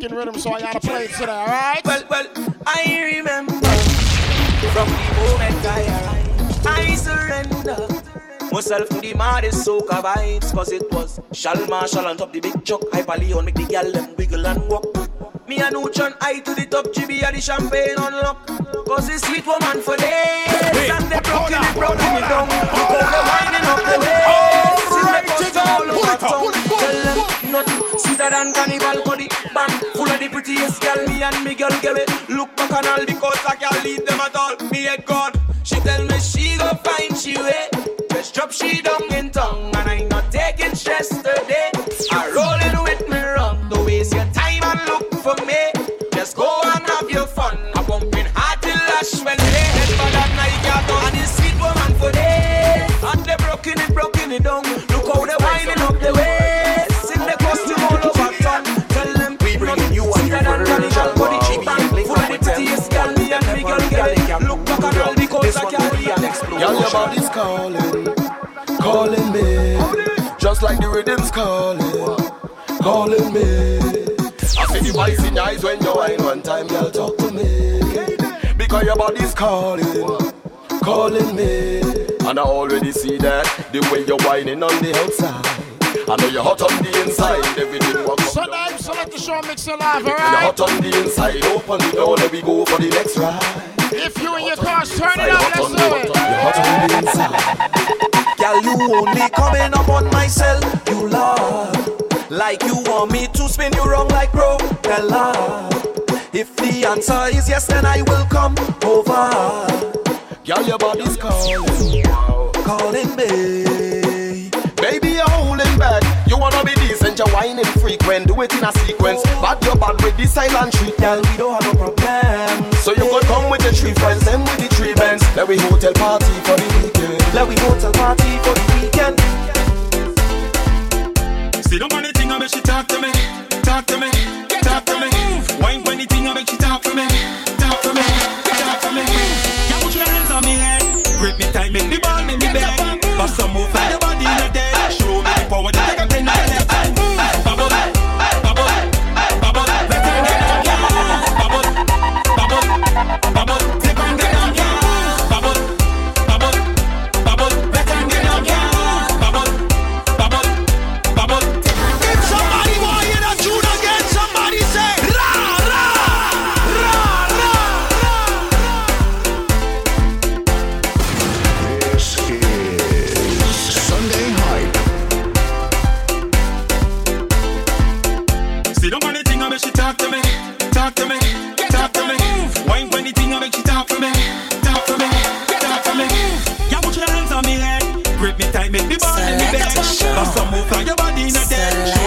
Know
this is pumpkin rhythm, so I gotta play it today, alright?
Well, well, I remember from the moment I arrived, I surrender myself to the maddest soca vibes, cause it was Shal Marshall on top the big chuck, Hyper Leon make the gal them wiggle and walk. Me and Uchon eye to the top, GB and the champagne unlock. Cause the sweet woman for days, and they broken it, broken it down. Look how they winding up the waist. Right, take all over town. Tell them nothing sweeter than carnival the prettiest girl. Me and me girl get it. Look back and all because I can't leave them at all. Me a God, she tell me she go find she way. Just drop she down in tongue and I ain't not taking stress today. I rolling Just
like the rhythm's calling, calling me. I see the voice in your eyes when you whine one time, girl, talk to me. Because your body's calling, calling me. And I already see that, the way you're whining on the outside. I know you're hot on the inside, everything works
So now, select the show, mix it alright?
You're hot on the inside, open the door, let me go for the next ride.
If you in your car, turn it up, let's do it.
You're hot on the inside.
Girl, you only coming up on myself, you love. Like you want me to spin you wrong like propeller. If the answer is yes, then I will come over.
Girl, your body's calling,
calling me.
Baby, you're holding back. You wanna be decent, you're frequent. Do it in a sequence. But you're bad with the silent treat, girl.
We don't have no problem.
So you could come with the three friends, them with the three bands. Let we hotel party for the weekend.
Let we hotel party for the weekend.
See don't want anything, I bet she talk to me, talk to me, talk to me. Wine when anything, I bet she talk to me, talk to me, talk to me. Can put your hands on me head, grip me tight, make the ball, make me beg. Bust some move, Bounce and
move like your
body in
a
dance.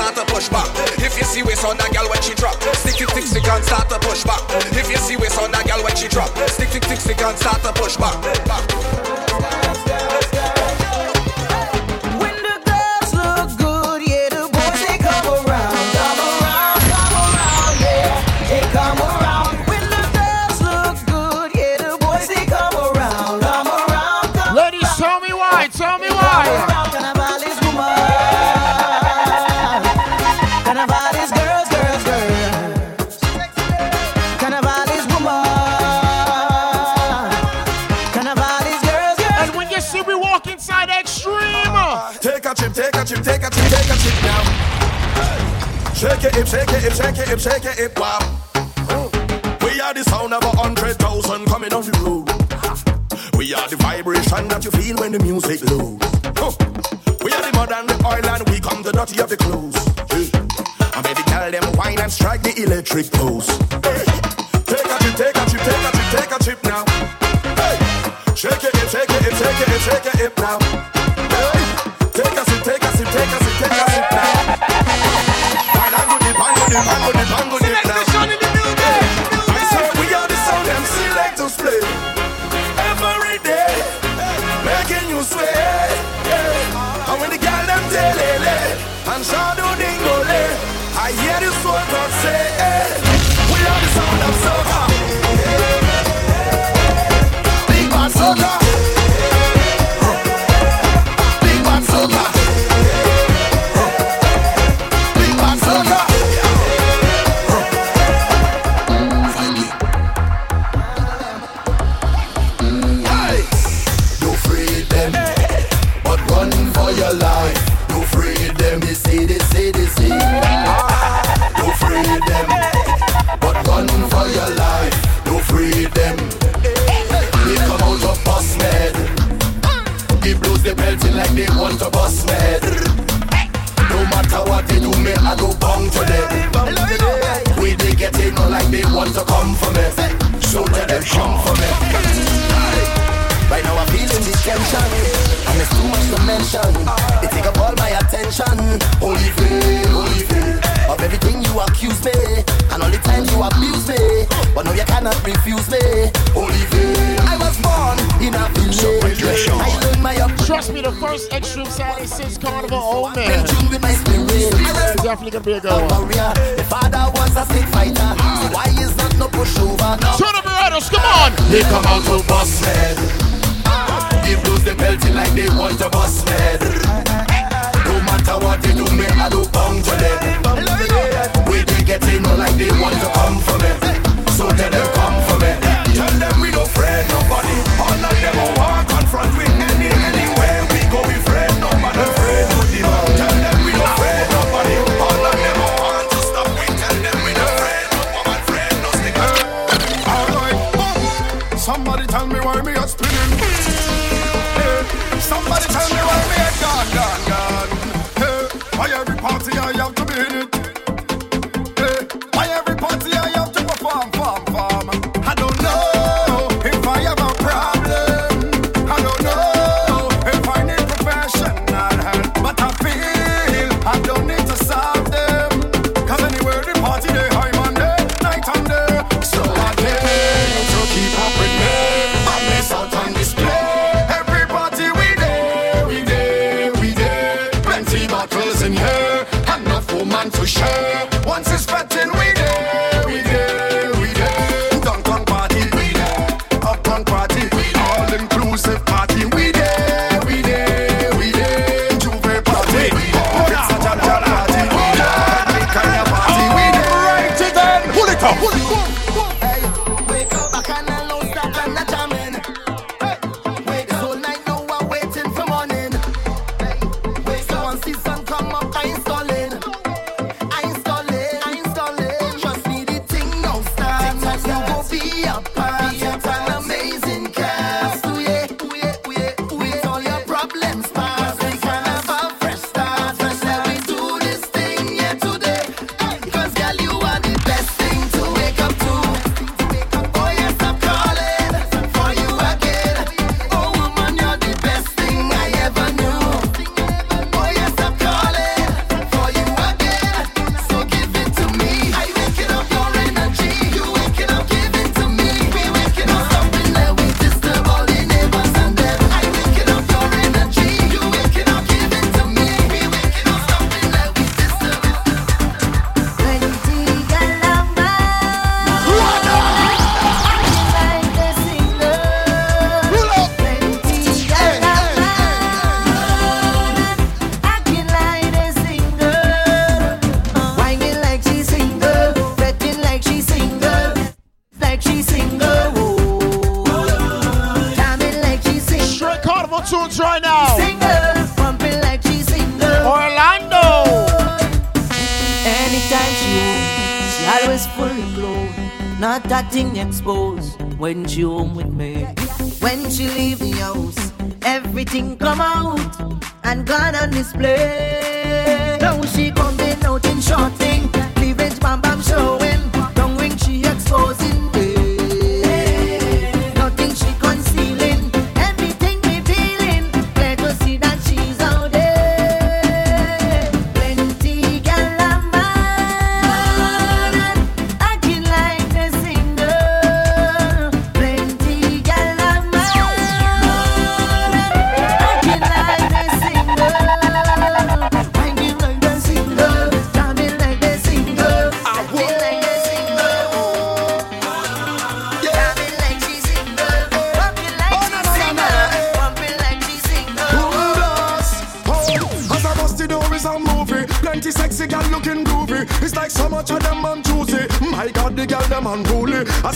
start to push back. If you see waist on that girl when she drop, stick it, stick, stick and start to push back. If you see waist on that girl when she drop, stick, it, stick, stick and start to push back.
back. Shake it, hip, shake it, hip, shake it, hip, shake it, hip, wow. We are the sound of a hundred thousand coming on the road. We are the vibration that you feel when the music loads. We are the mud and the oil and we come the dirty of the clothes. I baby, tell them wine and strike the electric pose.
refuse me.
Olivier.
I was born in a village. I learned my up.
Trust me, the first X Saturday since Carnival, oh man. It's definitely gonna be a good one.
The father was a sick fighter. So why is that no pushover? No.
Turn up your idols, come on.
They come out to bust head. Give those the belting like they want to bust head. No matter what they do, me I do bang to them. We be getting in like they want to come for me so tell them come for me. Tell them we no friend nobody. All of them who want
confront me.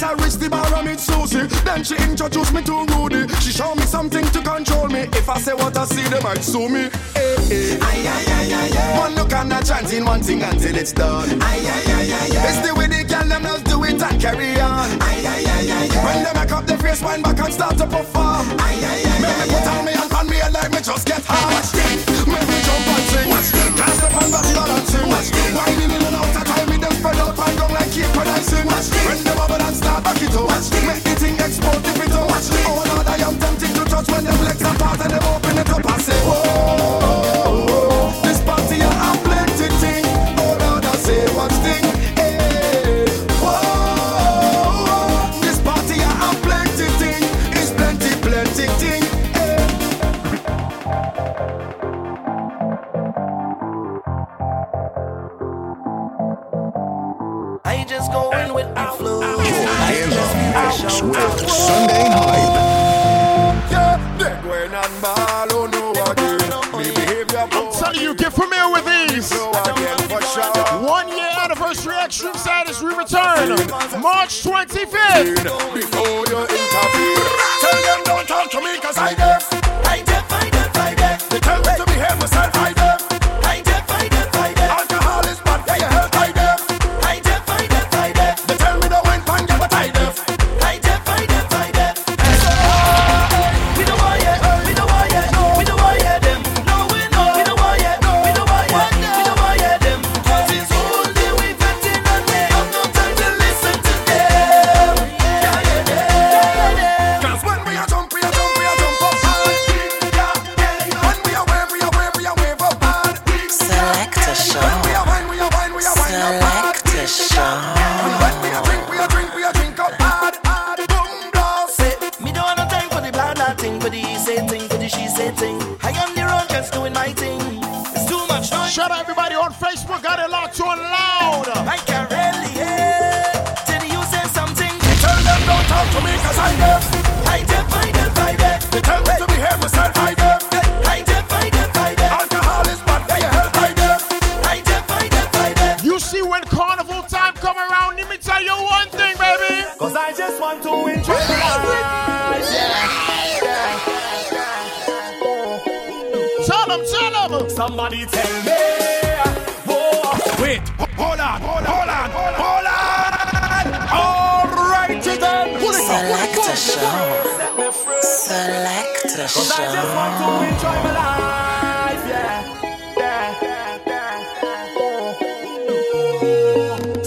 I reached the bar, I meet Susie. Then she introduced me to Rudy. She showed me something to control me. If I say what I see, they might sue me. Eh, eh. Hey, hey. Aye, aye, aye. One look and a chanting one thing until it's done. Aye, aye, aye, aye, aye. It's the way they can them just do it and carry on. Aye, aye, aye, aye, aye. When they make up their face, wind back and start to perform. Aye, aye, aye, Make me put aye. on me and pan me and let me just get hot. Make me jump and sing.
Before
you
intervene.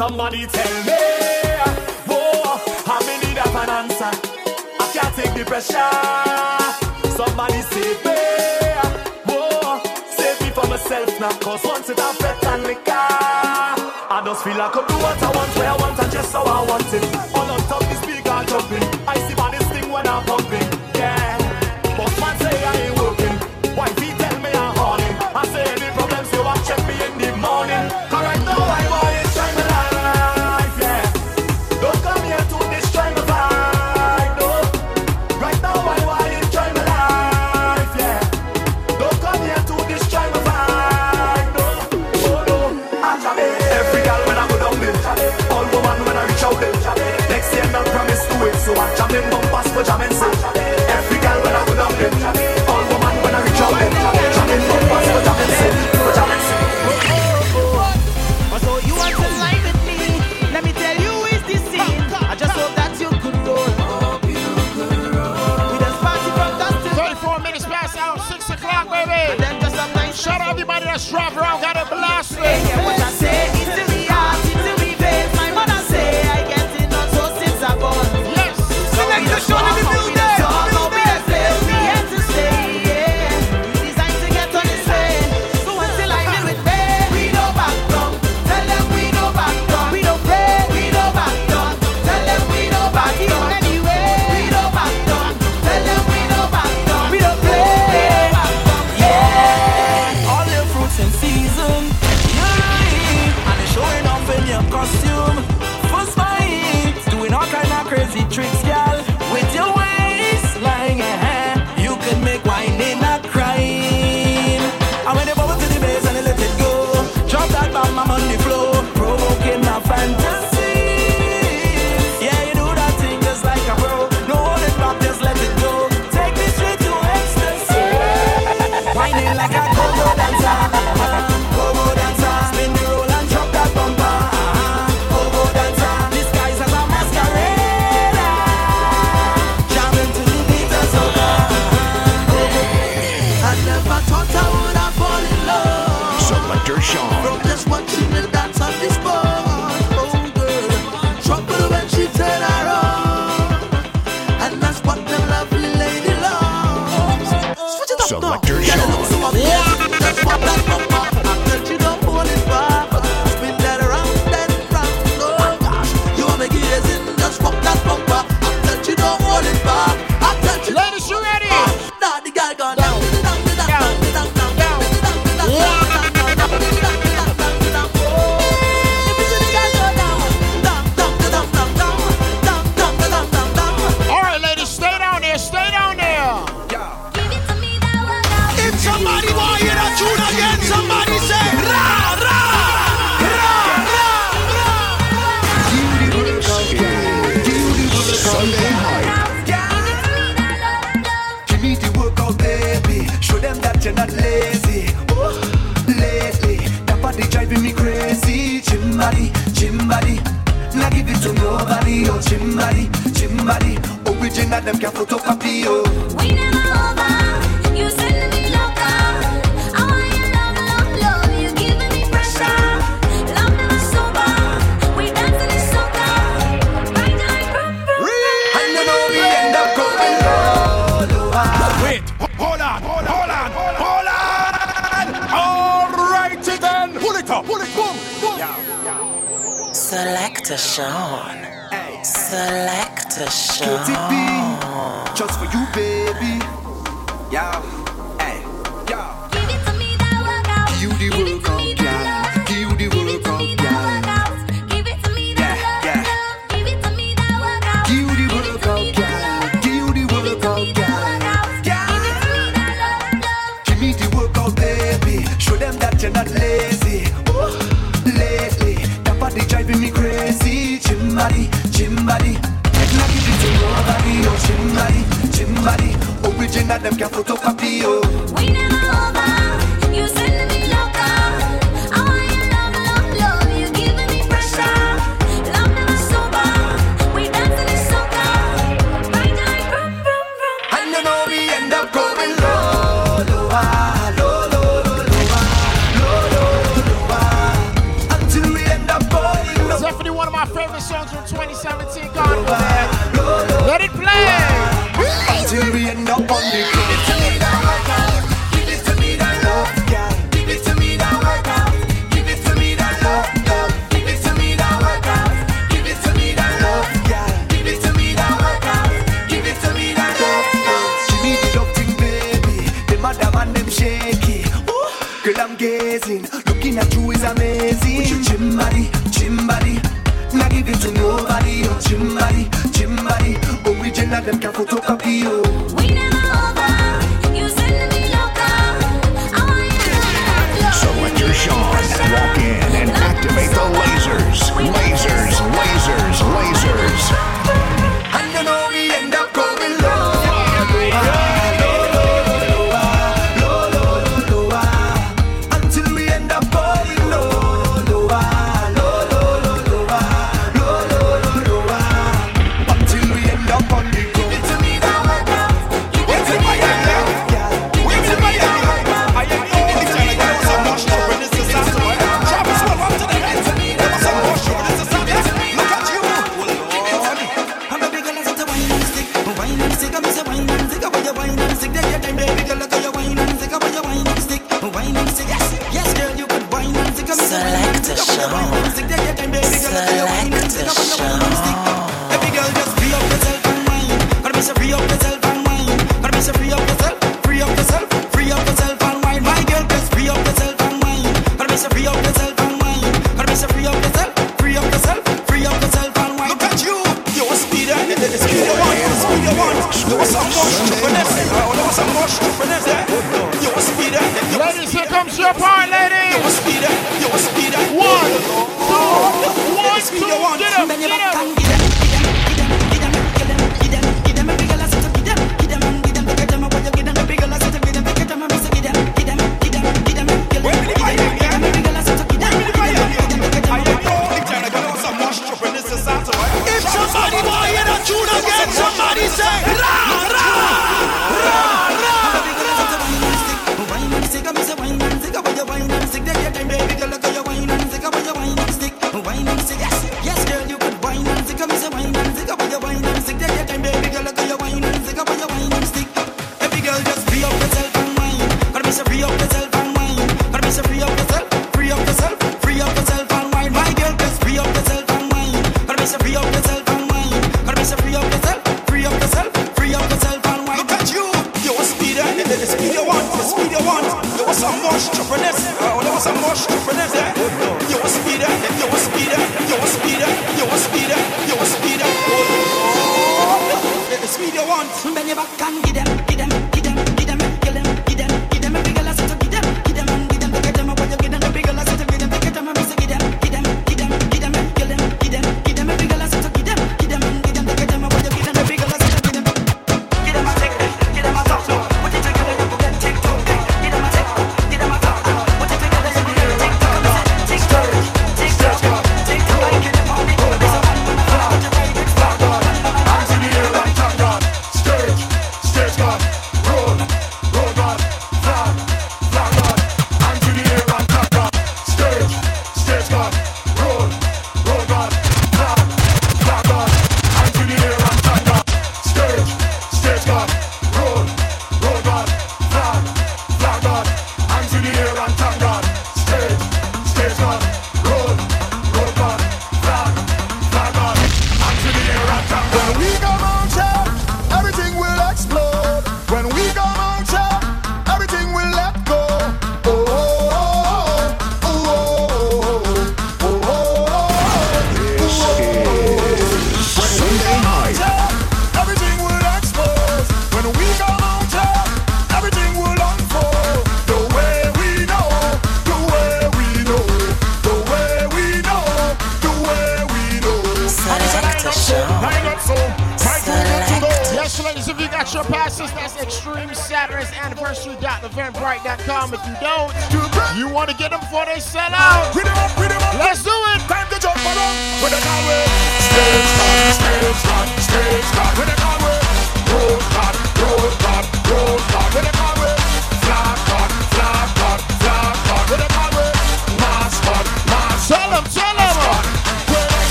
Somebody tell me, oh, I'm in need of an answer. I can't take the pressure. Somebody save me, oh, save me for myself now. Cause once it I'm better liquor. I just feel like I do what I want, where I want, and just how I want it. All on top.
nothing that them
can
photocopy, oh.
We never over, you send me loca. I want your love, love, love, you giving me pressure. Love never sober, we dancing in soca. Right now I'm from
And you know we end up going all over.
Wait, hold on, hold on, hold on, hold on. All righty then, pull it up, pull it, boom, boom.
Yeah, yeah.
Selector Sean.
Selector
Sean
just
for you, baby.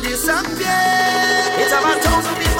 disappear. It's about time to
be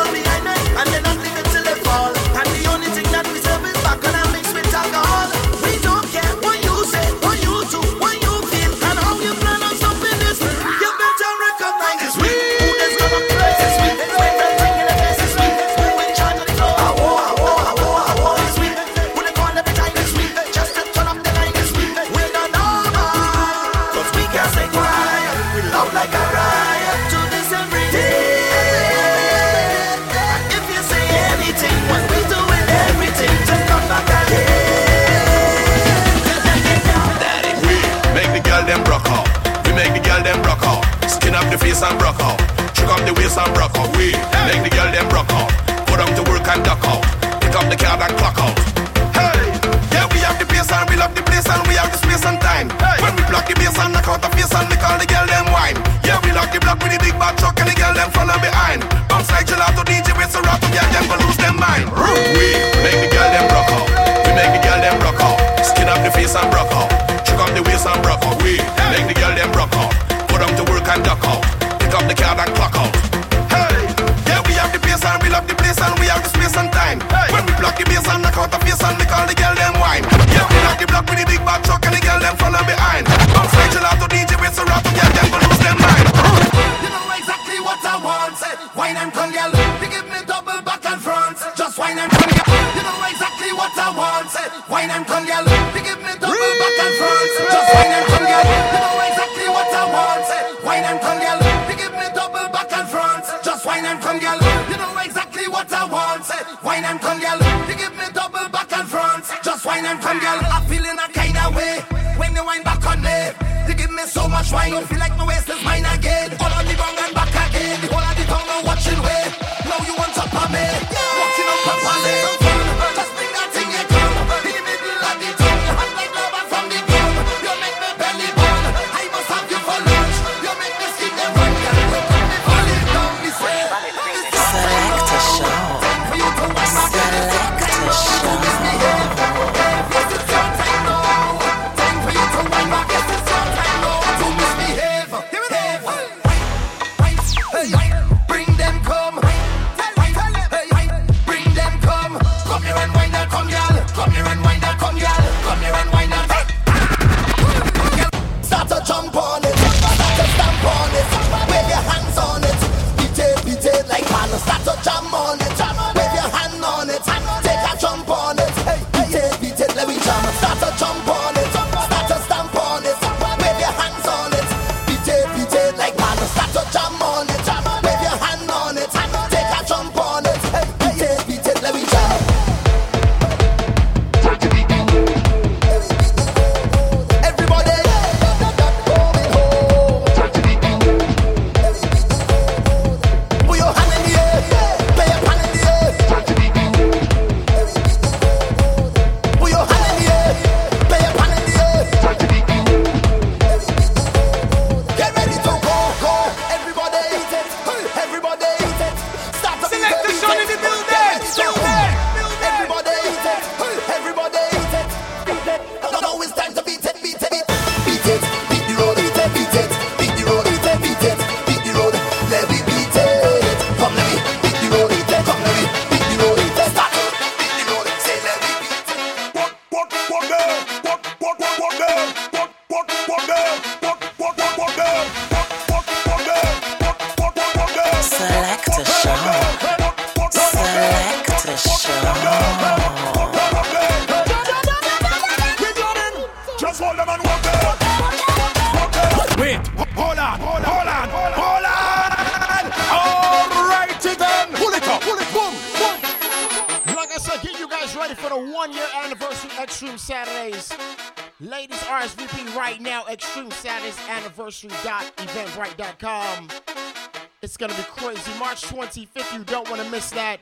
March 25th, you don't wanna miss that.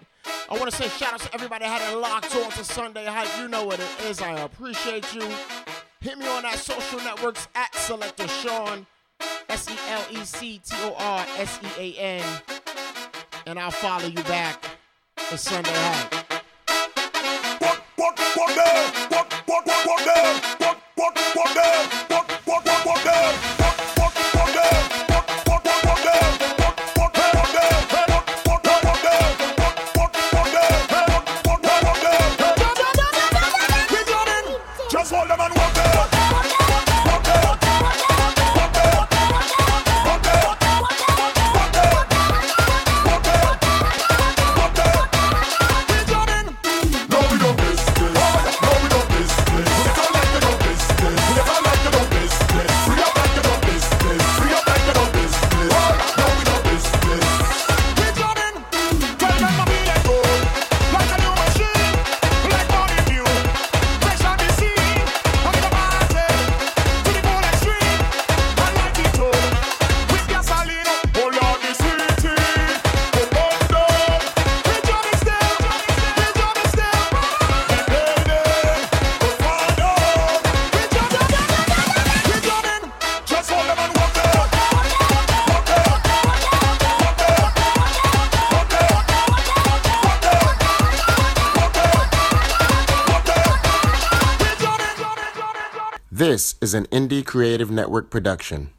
I wanna say shout out to everybody that had it locked on to Sunday Hype. You know what it is. I appreciate you. Hit me on that social networks at Selector Sean, S E L E C T O R S E A N, and I'll follow you back. It's Sunday Hype.
Creative Network production.